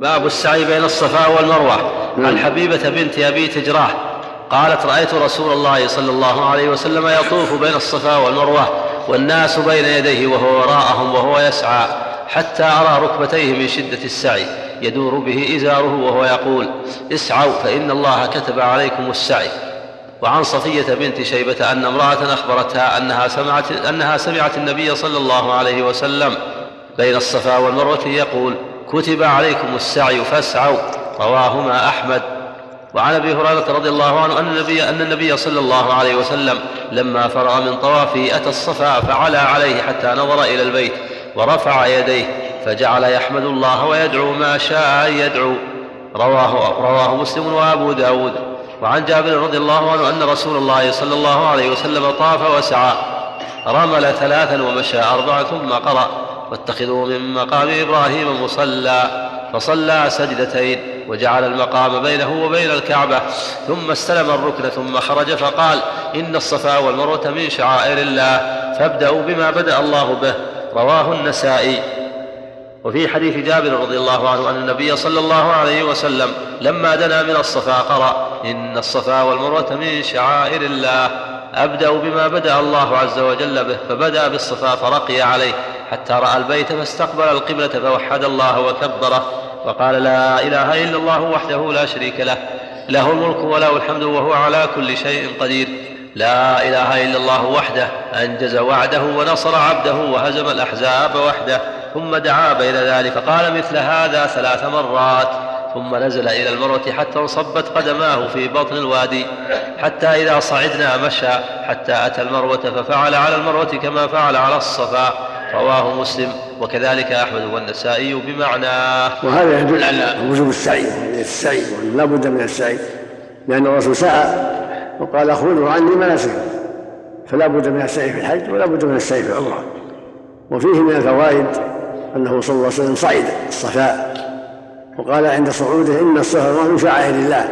باب السعي بين الصفا والمروة. عن حبيبة بنت أبي تجراح قالت رأيت رسول الله صلى الله عليه وسلم يطوف بين الصفا والمروة والناس بين يديه وهو وراءهم وهو يسعى حتى أرى ركبتيه من شدة السعي. يدور به إزاره وهو يقول اسعوا فإن الله كتب عليكم السعي. وعن صفية بنت شيبة أن امرأة أخبرتها أنها سمعت أنها سمعت النبي صلى الله عليه وسلم بين الصفا والمروة يقول كتب عليكم السعي فاسعوا. رواهما أحمد. وعن أبي هريرة رضي الله عنه أن النبي أن النبي صلى الله عليه وسلم لما فرغ من طوافه أتى الصفا فعلى عليه حتى نظر إلى البيت ورفع يديه فجعل يحمد الله ويدعو ما شاء ان يدعو. رواه رواه مسلم وأبو داود. وعن جابر رضي الله عنه أن رسول الله صلى الله عليه وسلم طاف وسعى. رمل ثلاثا ومشى اربعا ثم قرأ. واتخذوا من مقام إبراهيم مصلى. فصلى سجدتين وجعل المقام بينه وبين الكعبة. ثم استلم الركن ثم خرج فقال إن الصفا والمروة من شعائر الله. فابدأوا بما بدأ الله به. رواه النسائي. وفي حديث جابر رضي الله عنه أن النبي صلى الله عليه وسلم لما دنا من الصفا قرأ إن الصفا والمروة من شعائر الله أبدأ بما بدأ الله عز وجل به فبدأ بالصفا فرقي عليه حتى رأى البيت فاستقبل القبلة فوحد الله وكبره وقال لا إله إلا الله وحده لا شريك له له الملك وله الحمد وهو على كل شيء قدير. لا إله إلا الله وحده أنجز وعده ونصر عبده وهزم الأحزاب وحده. ثم دعا بين ذلك فقال مثل هذا ثلاث مرات ثم نزل إلى المروه حتى انصبت قدماه في بطن الوادي حتى إذا صعدنا مشى حتى أتى المروة ففعل على المروة كما فعل على الصفا رواه مسلم وكذلك أحمد والنسائي بمعناه وهذا يدل على وجوب السعي السعي لا بد من السعي لأن الرسول سعى وقال خذوا عني مناسككم فلا بد من السعي في الحج ولا بد من السعي في العمرة وفيه من الفوائد أنه صلى الله عليه وسلم صعد الصفاء وقال عند صعوده إن الصفا من شعائر الله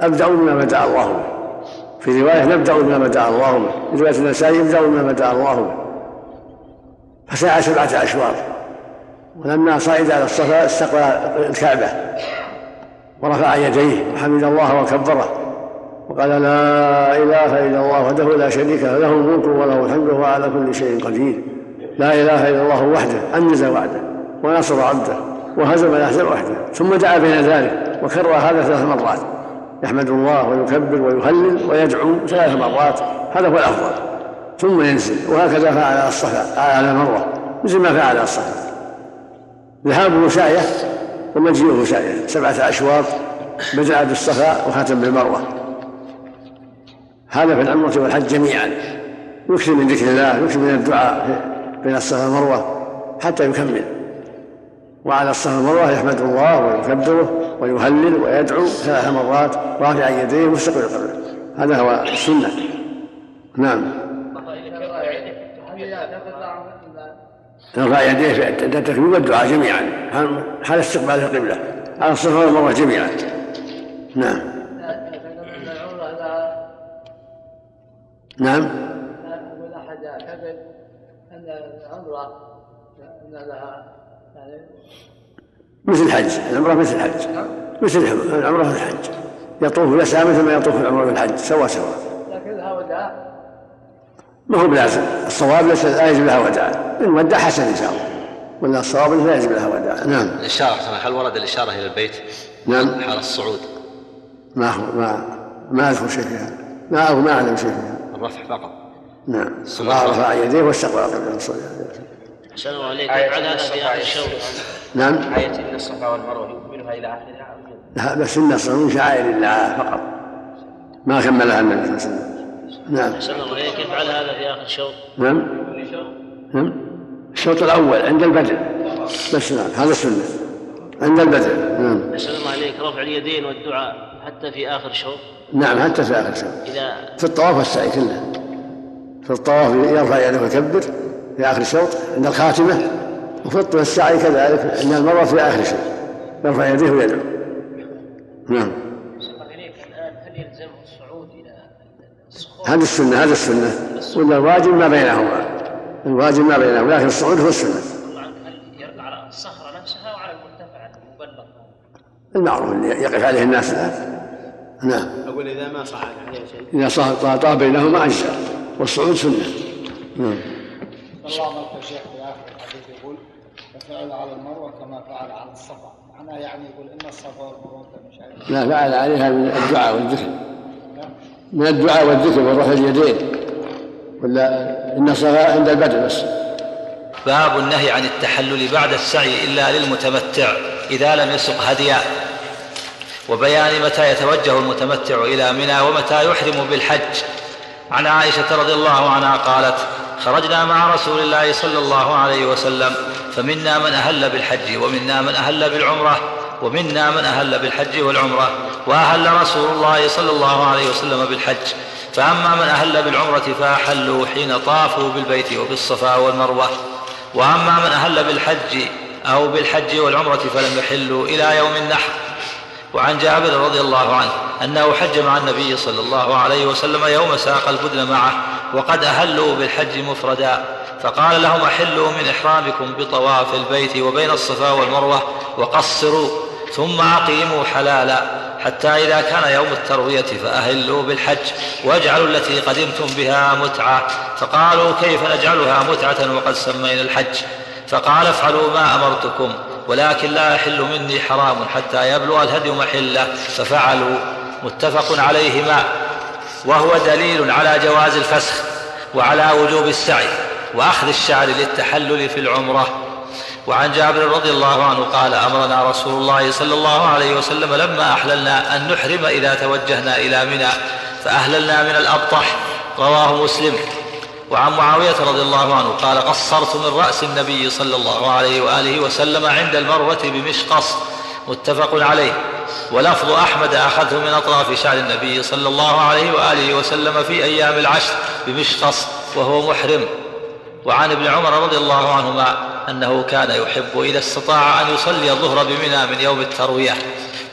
أبدأ بما بدأ الله. به في رواية نبدأ بما بدأ الله به في رواية النسائي ابدا بما بدأ الله. به فسعى سبعة أشواط. ولما صعد على الصفا استقبل الكعبة ورفع يديه وحمد الله وكبره وقال لا إله إلا الله وحده لا شريك له له الملك وله الحمد وهو على كل شيء قدير. لا إله إلا الله وحده انجز وعده ونصر عبده وهزم الأحزاب وحده ثم دعا بين ذلك وكرر هذا ثلاث مرات. يحمد الله ويكبر ويهلل ويدعو ثلاث مرات هذا هو الأفضل. ثم ينزل وهكذا فعل على الصفا على المروة مثل ما فعل على الصفا. ذهابه سعيه ومجيئه سعيه سبعة أشواط بدأ بالصفا وختم بالمروة. هذا في العمرة والحج جميعا. يكثر من ذكر الله يكثر من الدعاء. بين الصفا والمروة حتى يكمل. وعلى الصفا والمروة يحمد الله ويكبره ويهلل ويدعو ثلاث مرات رافعا يديه مستقبل قبله. هذا هو السنة. نعم. يرفع يديه في التكبير والدعاء جميعا. حال استقبال القبلة؟ على الصفا والمروة جميعا. نعم. نعم. ان العمره ان لها يعني مثل الحج العمرة مثل الحج. مثل العمرة مثل الحج. يطوف يسعى مثل ما يطوف العمرة والحج سوا سوا. لكن لها وداع ما هو بلازم الصواب ليس لا يجب لها وداع إن ودع حسن إن شاء الله. ولا الصواب لا يجب لها وداع نعم. الإشارة هل ورد الإشارة إلى البيت؟ نعم. حال الصعود. ما ما ما أذكر شيء فيها. ما أو ما أعلم شيء فيها. الرفع فقط. نعم. رفع يديه واستقبل قبله صلى الله عليه وسلم أحسن الله عليك آية يفعل هذا النصف في آخر آية الشوط نعم. آية إن الصفا والمروة. يكملها إلى آخرها؟ لا بس النصر من شعائر الله فقط. ما كملها النبي صلى الله عليه وسلم. نعم. أحسن الله عليك يفعل هذا في آخر الشوط نعم. نعم. الشوط الأول عند البدء بس نعم. هذا السنة عند البدء نعم. أحسن الله عليك رفع اليدين والدعاء حتى في آخر الشوط نعم حتى في آخر الشوط إذا في الطواف والسعي كله. في الطواف يرفع يده ويكبر في آخر الشوط عند الخاتمة وفي الطواف السعي كذلك عند المروه في آخر الشوط. يرفع يديه ويدعو نعم. هذه السنة هذه السنة. ولا الواجب ما بينهما. الواجب ما بينهما لكن الصعود هو يرفع على الصخرة نفسها وعلى المرتفع المبلغ المعروف اللي يقف عليه الناس الآن. نعم. أقول إذا ما صعد عليه شيء إذا صار طاب بينهما أجزاء والصعود سنة نعم. الله الشيخ في آخر الحديث يقول ففعل على المروة كما فعل على الصفا. معناه يعني يقول إن الصفا والمروة من شعائر لا فعل عليها من الدعاء والذكر. من الدعاء والذكر ورفع اليدين. ولا إن الصلاة عند البدء بس. باب النهي عن التحلل بعد السعي إلا للمتمتع إذا لم يسق هديا. وبيان متى يتوجه المتمتع إلى منى ومتى يحرم بالحج. عن عائشة رضي الله عنها قالت خرجنا مع رسول الله صلى الله عليه وسلم فمنا من أهل بالحج ومنا من أهل بالعمرة ومنا من أهل بالحج والعمرة وأهل رسول الله صلى الله عليه وسلم بالحج. فأما من أهل بالعمرة فأحلوا حين طافوا بالبيت وبالصفا والمروة. وأما من أهل بالحج أو بالحج والعمرة فلم يحلوا إلى يوم النحر. وعن جابر رضي الله عنه أنه حج مع النبي صلى الله عليه وسلم يوم ساق البدن معه وقد أهلوا بالحج مفردا. فقال لهم أحلوا من إحرامكم بطواف البيت وبين الصفا والمروة وقصروا ثم أقيموا حلالا حتى إذا كان يوم التروية فأهلوا بالحج واجعلوا التي قدمتم بها متعة. فقالوا كيف نجعلها متعة وقد سمينا الحج؟ فقال افعلوا ما أمرتكم. ولكن لا يحل مني حرام حتى يبلغ الهدي محله. ففعلوا. متفق عليهما. وهو دليل على جواز الفسخ وعلى وجوب السعي وأخذ الشعر للتحلل في العمرة. وعن جابر رضي الله عنه قال أمرنا رسول الله صلى الله عليه وسلم لما أحللنا أن نحرم إذا توجهنا إلى منى. فأهللنا من الأبطح. رواه مسلم. وعن معاوية رضي الله عنه قال قصرت من رأس النبي صلى الله عليه وآله وسلم عند المروة بمشقص متفق عليه ولفظ أحمد أخذه من أطراف شعر النبي صلى الله عليه وآله وسلم في أيام العشر بمشقص وهو محرم. وعن ابن عمر رضي الله عنهما أنه كان يحب إذا استطاع أن يصلي الظهر بمنى من يوم التروية.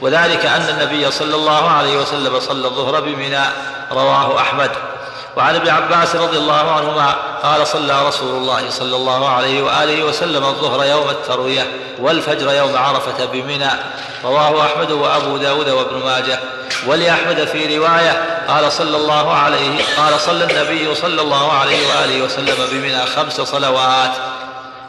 وذلك أن النبي صلى الله عليه وسلم صلى الظهر بمنى رواه أحمد. وعن ابن عباس رضي الله عنهما قال صلى رسول الله صلى الله عليه وآله وسلم الظهر يوم التروية والفجر يوم عرفة بمنى. رواه أحمد وأبو داود وابن ماجه. ولأحمد في رواية قال صلى الله عليه قال صلى النبي صلى الله عليه وآله وسلم بمنى خمس صلوات.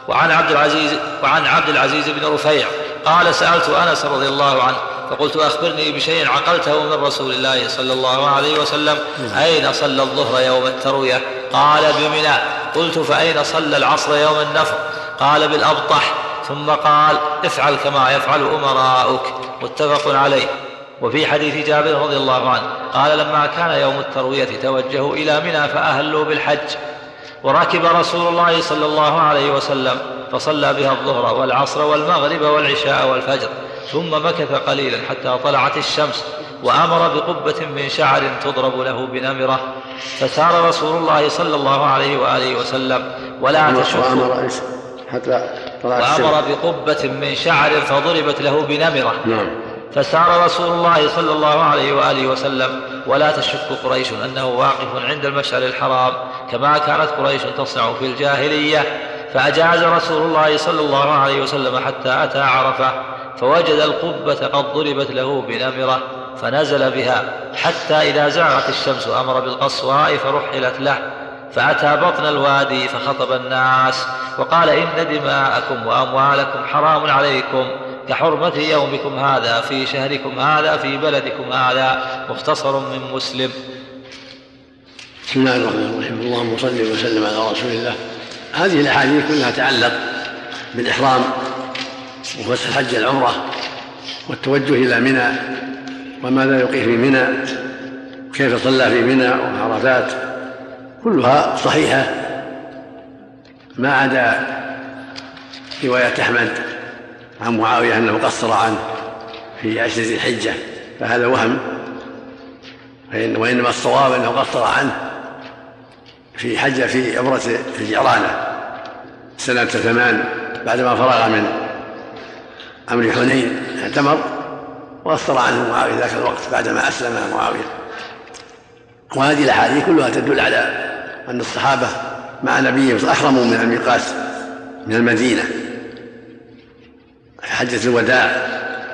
وعن عبد العزيز وعن عبد العزيز بن رفيع قال سألت أنس رضي الله عنه فقلت أخبرني بشيء عقلته من رسول الله صلى الله عليه وسلم. أين صلى الظهر يوم التروية؟ قال بمنى. قلت فأين صلى العصر يوم النفر؟ قال بالأبطح. ثم قال افعل كما يفعل أمراؤك. متفق عليه. وفي حديث جابر رضي الله عنه قال لما كان يوم التروية توجهوا إلى منى فأهلوا بالحج. وركب رسول الله صلى الله عليه وسلم فصلى بها الظهر والعصر والمغرب والعشاء والفجر. ثم مكث قليلا حتى طلعت الشمس وأمر بقبة من شعر تضرب له بنمرة. فسار رسول الله صلى الله عليه وآله وسلم ولا تشك. حتى طلعت وأمر بقبة من شعر فضربت له بنمرة. نعم. فسار رسول الله صلى الله عليه وآله وسلم ولا تشك قريش أنه واقف عند المشعر الحرام كما كانت قريش تصنع في الجاهلية. فأجاز رسول الله صلى الله عليه وسلم حتى أتى عرفة. فوجد القبة قد ضربت له بنمرة فنزل بها. حتى إذا زاغت الشمس أمر بالقصواء فرحلت له. فأتى بطن الوادي فخطب الناس وقال إن دماءكم وأموالكم حرام عليكم. كحرمة يومكم هذا في شهركم هذا في بلدكم هذا. مختصر من مسلم. بسم الله الرحمن الرحيم. اللهم صل وسلم على رسول الله. هذه الأحاديث كلها تعلق بالإحرام وفتح الحج العمرة والتوجه إلى منى وماذا يقيه في منى كيف صلى في منى وعرفات كلها صحيحة ما عدا رواية أحمد عن معاوية أنه قصر عنه في عشر ذي الحجة فهذا وهم. وإنما الصواب أنه قصر عنه في حج في عمرة الجعرانة سنة ثمان بعدما فرغ من أمر حنين اعتمر وقصر عنه معاوية ذاك الوقت بعدما أسلم معاوية. وهذه الأحاديث كلها تدل على أن الصحابة مع نبيهم أحرموا من الميقات من المدينة. في حجة الوداع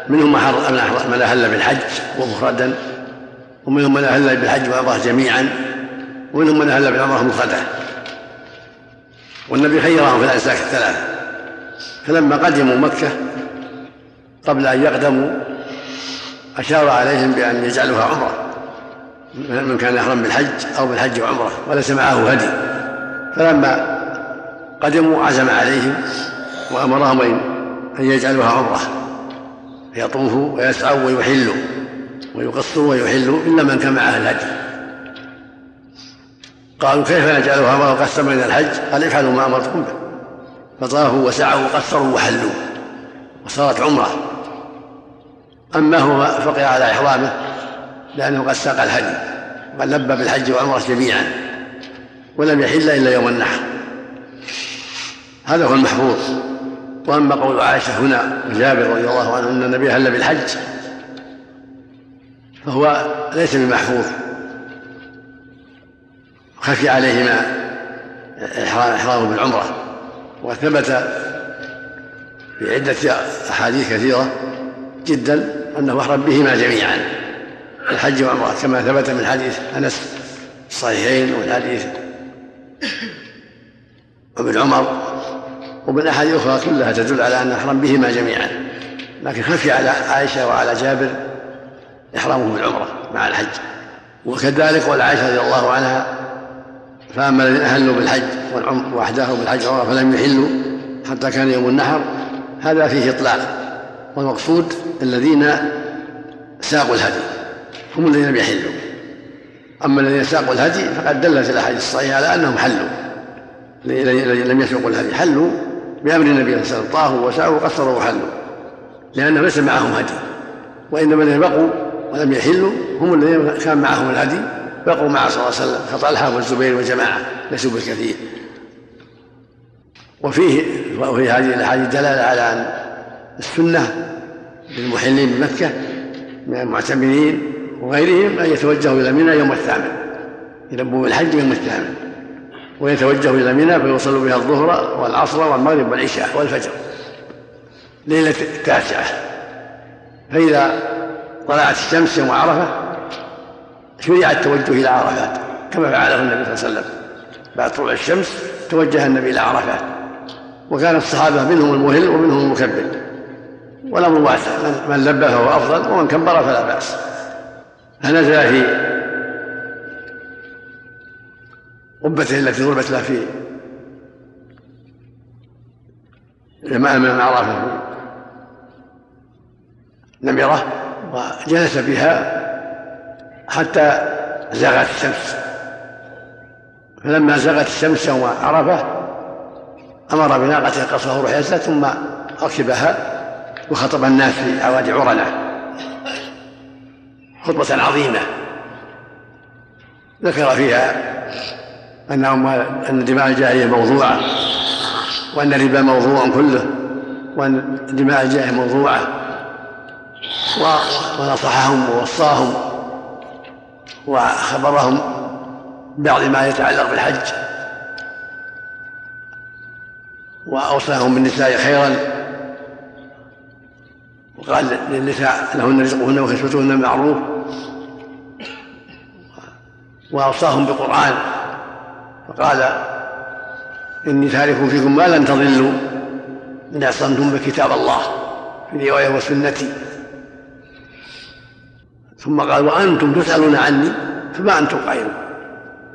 منهم من أهل بالحج ومفردا ومنهم من أهل بالحج والعمرة جميعا ومنهم من أهل بالعمرة مفردة والنبي خيرهم في الأنساك الثلاثة. فلما قدموا مكة قبل أن يقدموا أشار عليهم بأن يجعلوها عمرة من كان يحرم بالحج أو بالحج وعمرة وليس معه هدي. فلما قدموا عزم عليهم وأمرهم أن يجعلوها عمرة يطوفوا ويسعوا ويحلوا ويقصوا ويحلوا إلا من كان معه الهدي. قالوا كيف نجعلها عمرة وقد سمعنا الحج؟ قال افعلوا ما أمرتكم به. فطافوا وسعوا وقصروا وحلوا وصارت عمرة. أما هو فقع على إحرامه لأنه قد ساق الهدي وقد لبى بالحج والعمرة جميعا ولم يحل إلا يوم النحر. هذا هو المحفوظ. وأما قول عائشة هنا وجابر رضي الله عنه إن النبي هل بالحج فهو ليس بمحفوظ. خفي عليهما إحرامه بالعمرة وثبت في عده أحاديث كثيرة. جدا انه احرم بهما جميعا. الحج والعمرة كما ثبت من حديث أنس الصحيحين ومن حديث ابن عمر ومن أحاديث أخرى كلها تدل على أن أحرم بهما جميعا. لكن خفي على عائشة وعلى جابر إحرامه بالعمرة مع الحج. وكذلك قول عائشة رضي الله عنها فأما الذين أهلوا بالحج والعمر وحده بالحج فلم يحلوا حتى كان يوم النحر هذا فيه إطلاق. والمقصود الذين ساقوا الهدي هم الذين لم يحلوا. أما الذين ساقوا الهدي فقد دلت الأحاديث الصحيحة على أنهم حلوا. لم يسوقوا الهدي حلوا بأمر النبي صلى الله عليه وسلم طافوا وسعوا وقصروا وحلوا لأنه ليس معهم هدي وإنما الذين بقوا ولم يحلوا هم الذين كان معهم الهدي بقوا مع صلى الله عليه وسلم. كطلحة والزبير وجماعة ليسوا بالكثير. وفيه وفي هذه الأحاديث دلالة على أن السنة للمحلين بمكة من المعتمرين وغيرهم أن يتوجهوا إلى منى يوم الثامن يلبوا بالحج يوم الثامن ويتوجه إلى منى فيصلوا بها الظهر والعصر والمغرب والعشاء والفجر ليلة التاسعة. فإذا طلعت الشمس يوم عرفة شرع التوجه إلى عرفات كما فعله النبي صلى الله عليه وسلم. بعد طلوع الشمس توجه النبي إلى عرفات وكان الصحابة منهم المهل ومنهم المكبر. والأمر واسع من لبى فهو أفضل ومن كبر فلا بأس. فنزل في قبته التي ضربت له في جماعة من عرفة في نمرة وجلس بها حتى زاغت الشمس. فلما زاغت الشمس يوم عرفة أمر بناقة قصه رحلته ثم ركبها وخطب الناس في عواد عرنة خطبة عظيمة. ذكر فيها أن أن دماء الجاهلية موضوعة وأن الربا موضوع كله وأن دماء الجاهلية موضوعة. ونصحهم ووصاهم وخبرهم بعض ما يتعلق بالحج. وأوصاهم بالنساء خيرا. وقال للنساء لهن رزقهن وكسوتهن بالمعروف وأوصاهم بالقرآن. فقال إني تارك فيكم ما لن تضلوا. إن أعصمتم بكتاب الله في رواية وسنتي ثم قال وأنتم تسألون عني فما أنتم قائلون؟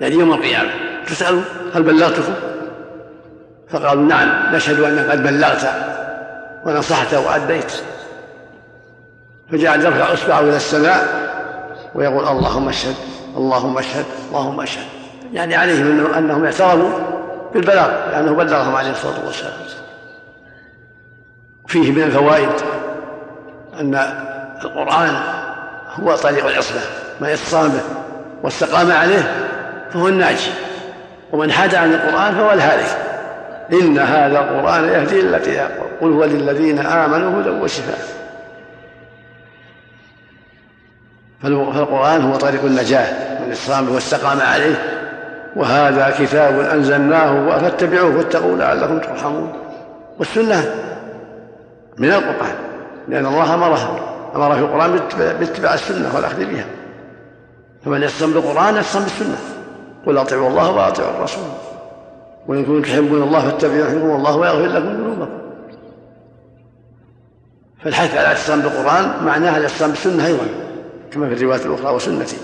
يعني يوم القيامة تسألوا هل بلغتكم؟ فقالوا نعم نشهد أنك قد بلغت ونصحت وأديت. فجعل يرفع إصبعه إلى السماء ويقول اللهم اشهد اللهم اشهد اللهم اشهد. يعني عليهم أنهم اعترفوا بالبلاغ لأنه بلغهم عليه الصلاة والسلام. فيه من الفوائد أن القرآن هو طريق العصمه من اتصام به واستقام عليه فهو الناجي. ومن حاد عن القرآن فهو الهالك. إن هذا القرآن يهدي أقوى. قل هو للذين آمنوا هدى وشفاء. فالقرآن هو طريق النجاة من اتصام واستقام عليه وهذا كتاب أنزلناه فاتبعوه واتقوا لعلكم ترحمون. والسنة من القرآن لأن الله أمره أمر في القرآن باتباع السنة والأخذ بها. فمن يصم بالقرآن يصم بالسنة قل أطيعوا الله وأطيعوا الرسول. وإن كنتم تحبون الله فاتبعوا يحبكم الله ويغفر لكم ذنوبكم. فالحث على الاعتصام بالقرآن معناها الاعتصام بالسنة أيضا. كما في الروايات الأخرى وسنتي.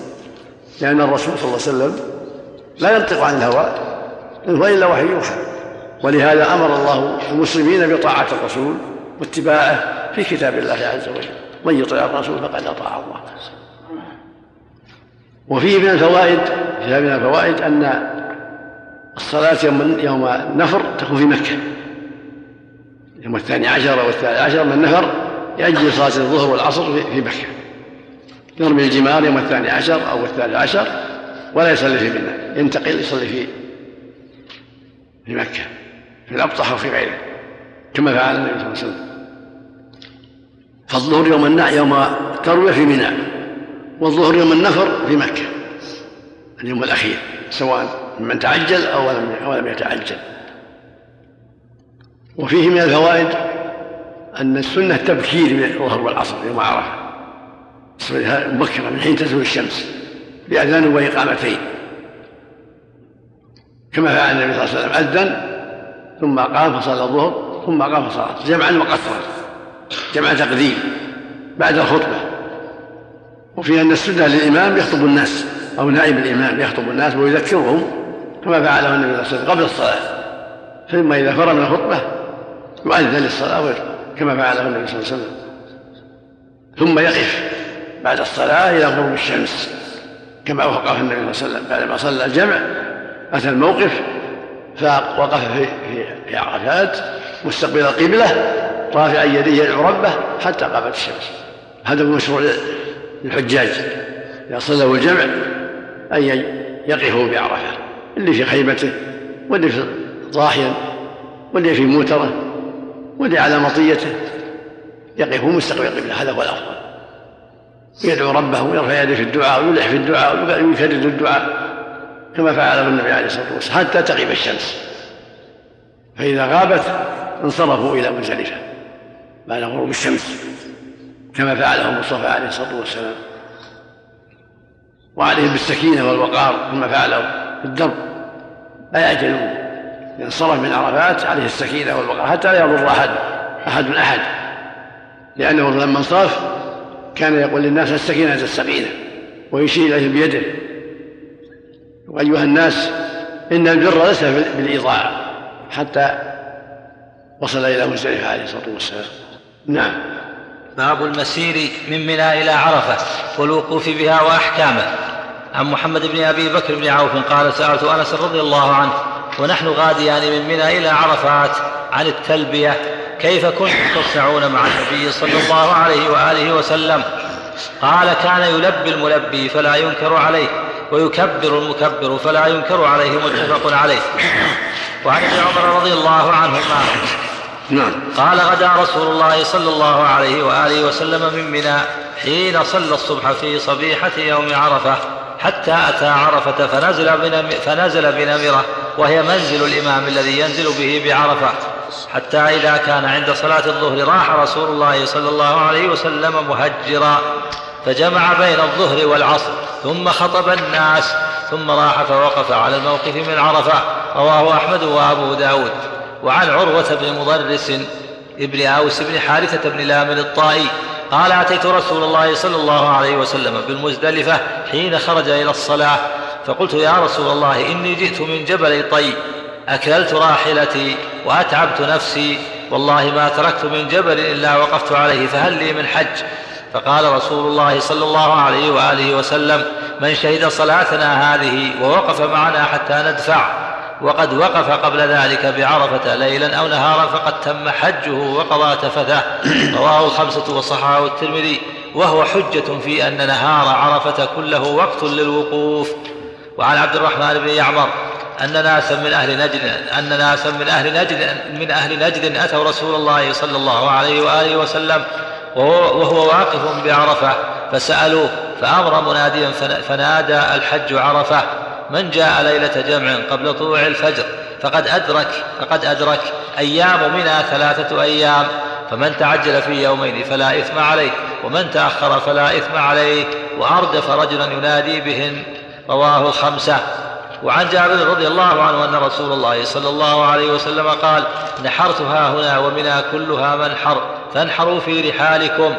لأن الرسول صلى الله عليه وسلم لا ينطق عن الهوى إن إلا وحي يوحى. ولهذا أمر الله المسلمين بطاعة الرسول واتباعه في كتاب الله عز وجل. من يطع الرسول فقد أطاع الله وفيه من الفوائد فيها من الفوائد أن الصلاة يوم يوم النفر تكون في مكة. يوم الثاني عشر أو الثالث عشر من النفر يأجل صلاة الظهر والعصر في مكة. يرمي الجمار يوم الثاني عشر أو الثالث عشر ولا يصلي في منى. ينتقل يصلي في في مكة في الأبطح وفي غيره كما فعل النبي صلى الله عليه وسلم. فالظهر يوم النع يوم التروية في منى والظهر يوم النفر في مكة اليوم الأخير سواء من تعجل أو لم أو لم يتعجل. وفيه من الفوائد أن السنة تبكير الظهر والعصر يوم عرفة. مبكرة من حين تزول الشمس بأذان وإقامتين. كما فعل النبي صلى الله عليه وسلم أذن ثم قام فصلى الظهر ثم قام فصلى جمعا وقصرا جمع تقديم بعد الخطبة. وفي أن السنة للإمام يخطب الناس أو نائب الإمام يخطب الناس ويذكرهم كما فعله النبي صلى الله عليه وسلم قبل الصلاة. ثم إذا فرغ من الخطبة يؤذن للصلاة كما فعله النبي صلى الله عليه وسلم. ثم يقف. بعد الصلاة إلى غروب الشمس. كما وقف النبي صلى الله عليه وسلم بعدما صلى الجمع أتى الموقف فوقف في في عرفات مستقبل القبلة رافعا يديه يدعو ربه حتى قامت الشمس. هذا هو مشروع للحجاج. إذا صلوا الجمع أن يقفوا بعرفة. اللي في خيمته واللي في ضاحيا واللي في موتره واللي على مطيته يقفوا مستقبل القبلة. هذا هو الأفضل. يدعو ربه ويرفع يده في الدعاء ويلح في الدعاء ويكرر الدعاء كما فعله النبي عليه الصلاة والسلام حتى تغيب الشمس. فإذا غابت انصرفوا إلى مزدلفة بعد غروب الشمس كما فعله المصطفى عليه الصلاة والسلام. وعليهم بالسكينة والوقار كما فعله في الدرب. لا يعجلون انصرف من عرفات عليه السكينة والوقار حتى لا يضر أحد أحد أحد. لأنه لما انصرف كان يقول للناس السكينة السكينة ويشير إليهم بيده. أيها الناس إن البر ليس بالإضاعة حتى وصل إلى مزدلفة عليه الصلاة والسلام. نعم. باب المسير من منى إلى عرفة. والوقوف بها وأحكامه. عن محمد بن أبي بكر بن عوف قال سألت أنس رضي الله عنه ونحن غاديان من منى إلى عرفات عن التلبية كيف كنتم تصنعون مع النبي صلى الله عليه وآله وسلم؟ قال كان يلبي الملبي فلا ينكر عليه ويكبر المكبر فلا ينكر عليه متفق عليه. وعن ابن عمر رضي الله عنهما نعم. قال غدا رسول الله صلى الله عليه وآله وسلم من منى حين صلى الصبح في صبيحة يوم عرفة حتى أتى عرفة فنزل فنزل بنمرة وهي منزل الإمام الذي ينزل به بعرفة. حتى إذا كان عند صلاة الظهر راح رسول الله صلى الله عليه وسلم مهجرا فجمع بين الظهر والعصر ثم خطب الناس ثم راح فوقف على الموقف من عرفة. رواه أحمد وأبو داود. وعن عروة بن مضرس ابن أوس بن حارثة بن لامن الطائي قال أتيت رسول الله صلى الله عليه وسلم بالمزدلفة حين خرج إلى الصلاة فقلت يا رسول الله إني جئت من جبل طي أكللت راحلتي وأتعبت نفسي. والله ما تركت من جبل إلا وقفت عليه فهل لي من حج؟ فقال رسول الله صلى الله عليه وآله وسلم من شهد صلاتنا هذه ووقف معنا حتى ندفع وقد وقف قبل ذلك بعرفة ليلا أو نهارا فقد تم حجه وقضى تفثه. رواه الخمسة وصححه الترمذي. وهو حجة في أن نهار عرفة كله وقت للوقوف. وعن عبد الرحمن بن يعمر أن ناسا من أهل نجد أن ناسا من أهل نجد من أهل نجد أتوا رسول الله صلى الله عليه وآله وسلم وهو, وهو واقف بعرفة فسألوه فأمر مناديا فنادى الحج عرفة من جاء ليلة جمع قبل طلوع الفجر؟ فقد أدرك فقد أدرك أيام منها ثلاثة أيام فمن تعجل في يومين فلا إثم عليه ومن تأخر فلا إثم عليه وأردف رجلا ينادي بهن. رواه الخمسة وعن جابر رضي الله عنه أن رسول الله صلى الله عليه وسلم قال نحرت ها هنا ومنى كلها منحر فانحروا في رحالكم.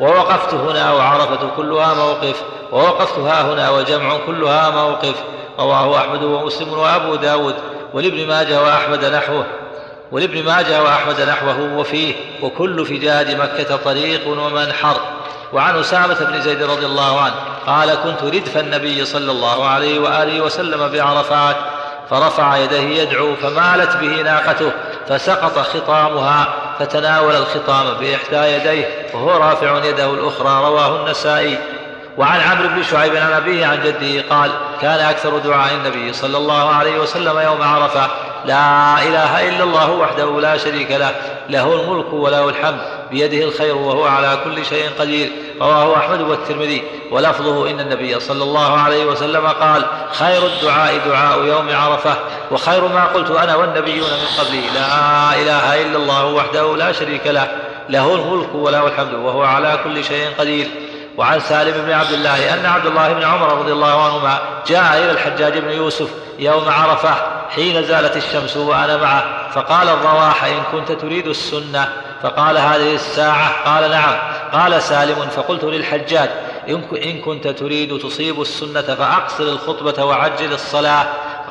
ووقفت هنا وعرفة كلها موقف. ووقفت ها هنا وجمع كلها موقف. رواه أحمد ومسلم وأبو داود. ولابن ماجه وأحمد نحوه. ولابن ماجه وأحمد نحوه وفيه. وكل فجاج مكة طريق ومنحر. وعن أسامة بن زيد رضي الله عنه قال كنت ردف النبي صلى الله عليه وآله وسلم بعرفات فرفع يديه يدعو فمالت به ناقته فسقط خطامها فتناول الخطام بإحدى يديه وهو رافع يده الأخرى رواه النسائي. وعن عمرو بن شعيب عن أبيه عن جده قال كان أكثر دعاء النبي صلى الله عليه وسلم يوم عرفة لا إله إلا الله وحده لا شريك له له الملك وله الحمد بيده الخير وهو على كل شيء قدير رواه أحمد والترمذي ولفظه إن النبي صلى الله عليه وسلم قال خير الدعاء دعاء يوم عرفة وخير ما قلت أنا والنبيون من قبلي لا إله إلا الله وحده لا شريك له له الملك وله الحمد وهو على كل شيء قدير. وعن سالم بن عبد الله أن عبد الله بن عمر رضي الله عنهما جاء إلى الحجاج بن يوسف يوم عرفة حين زالت الشمس وأنا معه فقال الرواح إن كنت تريد السنة. فقال هذه الساعة؟ قال نعم. قال سالم فقلت للحجاج إن كنت تريد تصيب السنة فأقصر الخطبة وعجل الصلاة.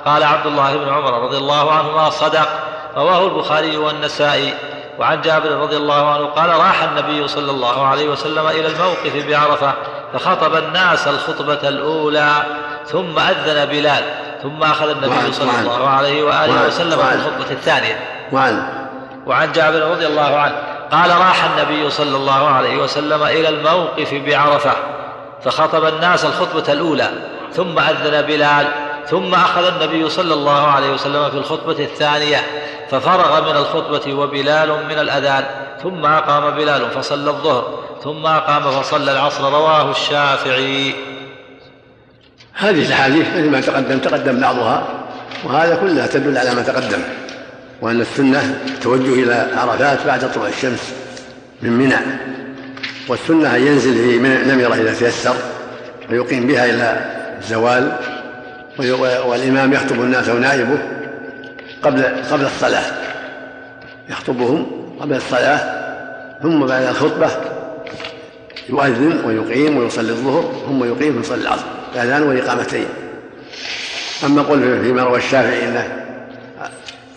قال عبد الله بن عمر رضي الله عنهما صدق. رواه البخاري والنسائي. وعن جابر رضي الله عنه قال راح النبي صلى الله عليه وسلم إلى الموقف بعرفة فخطب الناس الخطبة الأولى ثم أذن بلال ثم أخذ النبي صلى الله عليه وآله وسلم في الخطبة الثانية. وعن وعن جابر رضي الله عنه قال راح النبي صلى الله عليه وسلم إلى الموقف بعرفة فخطب الناس الخطبة الأولى ثم أذن بلال ثم أخذ النبي صلى الله عليه وسلم في الخطبة الثانية ففرغ من الخطبة وبلال من الأذان ثم أقام بلال فصلى الظهر ثم أقام فصلى العصر رواه الشافعي. هذه الأحاديث مثل ما تقدم تقدم بعضها وهذا كلها تدل على ما تقدم وأن السنة التوجه إلى عرفات بعد طلوع الشمس من منى والسنة أن ينزل في نمرة إذا تيسر ويقيم بها إلى الزوال والإمام يخطب الناس ونائبه قبل قبل الصلاة. يخطبهم قبل الصلاة ثم بعد الخطبة يؤذن ويقيم ويصلي الظهر ثم يقيم ويصلي العصر الأذان والإقامتين. أما قل فيما روى الشافعي أنه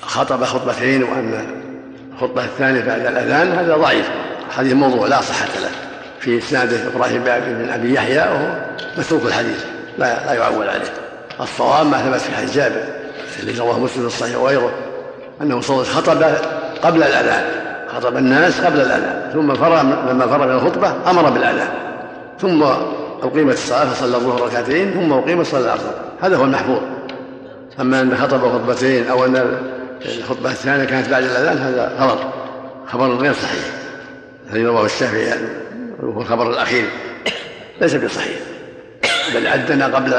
خطب خطبتين وأن الخطبة الثانية بعد الأذان هذا ضعيف. حديث موضوع لا صحة له. في إسناده إبراهيم بن أبي يحيى وهو متروك الحديث لا لا يعول عليه. الصواب ما ثبت في حديث جابر الذي رواه مسلم في الصحيح وغيره أنه صلى خطب قبل الأذان خطب الناس قبل الأذان ثم فرغ لما فرغ من الخطبة أمر بالأذان ثم أقيمت الصلاة فصلى الظهر ركعتين ثم أقيمت صلى العصر هذا هو المحفوظ. أما أن خطب خطبتين أو أن الخطبة الثانية كانت بعد الأذان هذا خبر خبر غير صحيح الذي رواه الشافعي يعني وهو الخبر الأخير ليس بصحيح بل عدنا قبل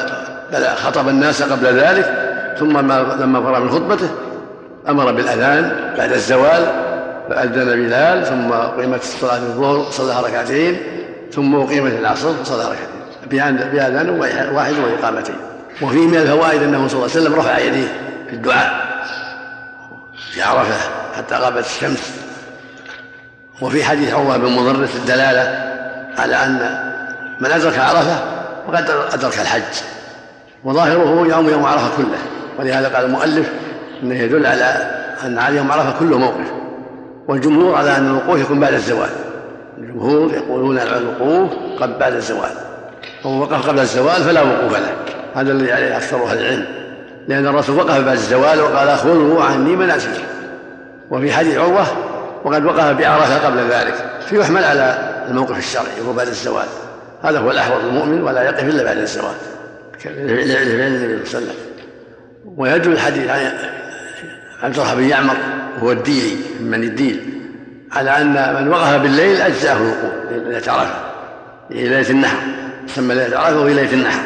بل خطب الناس قبل ذلك ثم لما فرغ من خطبته أمر بالأذان بعد الزوال فأذن بلال ثم أقيمت صلاه الظهر صلى ركعتين ثم أقيمت العصر صلى ركعتين بأذان واحد وإقامتين. وفيه من الفوائد أنه صلى الله عليه وسلم رفع يديه في الدعاء في عرفة حتى غابت الشمس. وفي حديث عروه بن مضرس الدلالة على أن من أدرك عرفة فقد أدرك الحج. وظاهره يوم يوم عرفة كله. ولهذا قال المؤلف إنه يدل على أن على يوم عرفة كله موقف. والجمهور على أن الوقوف يكون بعد الزوال. الجمهور يقولون الوقوف قبل بعد الزوال. ومن وقف قبل الزوال فلا وقوف له. هذا الذي عليه أكثر أهل العلم. لأن الرسول وقف بعد الزوال وقال خذوا عني مناسككم وفي حديث عروة وقد وقف بعرفة قبل ذلك. فيحمل على الموقف الشرعي وهو بعد الزوال. هذا هو الأحوط المؤمن ولا يقف إلا بعد الزوال. لفعل النبي صلى الله عليه وسلم ويدل الحديث عن عبد الله بن يعمر وهو الديلي من الديل على أن من وقف بالليل أجزاه الوقوف ليلة عرفة ليلة النحر تسمى ليلة عرفة وهي ليلة النحر.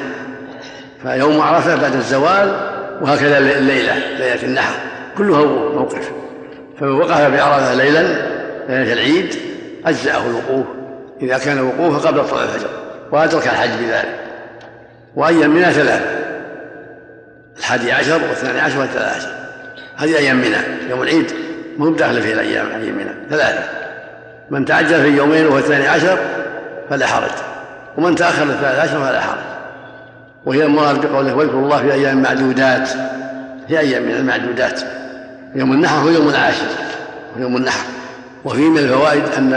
فيوم عرفة بعد الزوال وهكذا الليلة ليلة النحر كلها موقف. فمن وقف بعرفة ليلا ليلة العيد أجزأه الوقوف إذا كان وقوفه قبل طلوع الفجر وأدرك الحج بذلك. وأيام منى ثلاثة الحادي عشر والثاني عشر والثالث عشر. هذه أيام منى يوم العيد مو داخل في الأيام أيام منى ثلاثة من تعجل في يومين وهو الثاني عشر فلا حرج ومن تأخر الثالث عشر فلا حرج. وهي المراد بقوله واذكروا الله في أيام معدودات في أيام من المعدودات يوم النحر هو يوم العاشر ويوم النحر. وفيه من الفوائد أن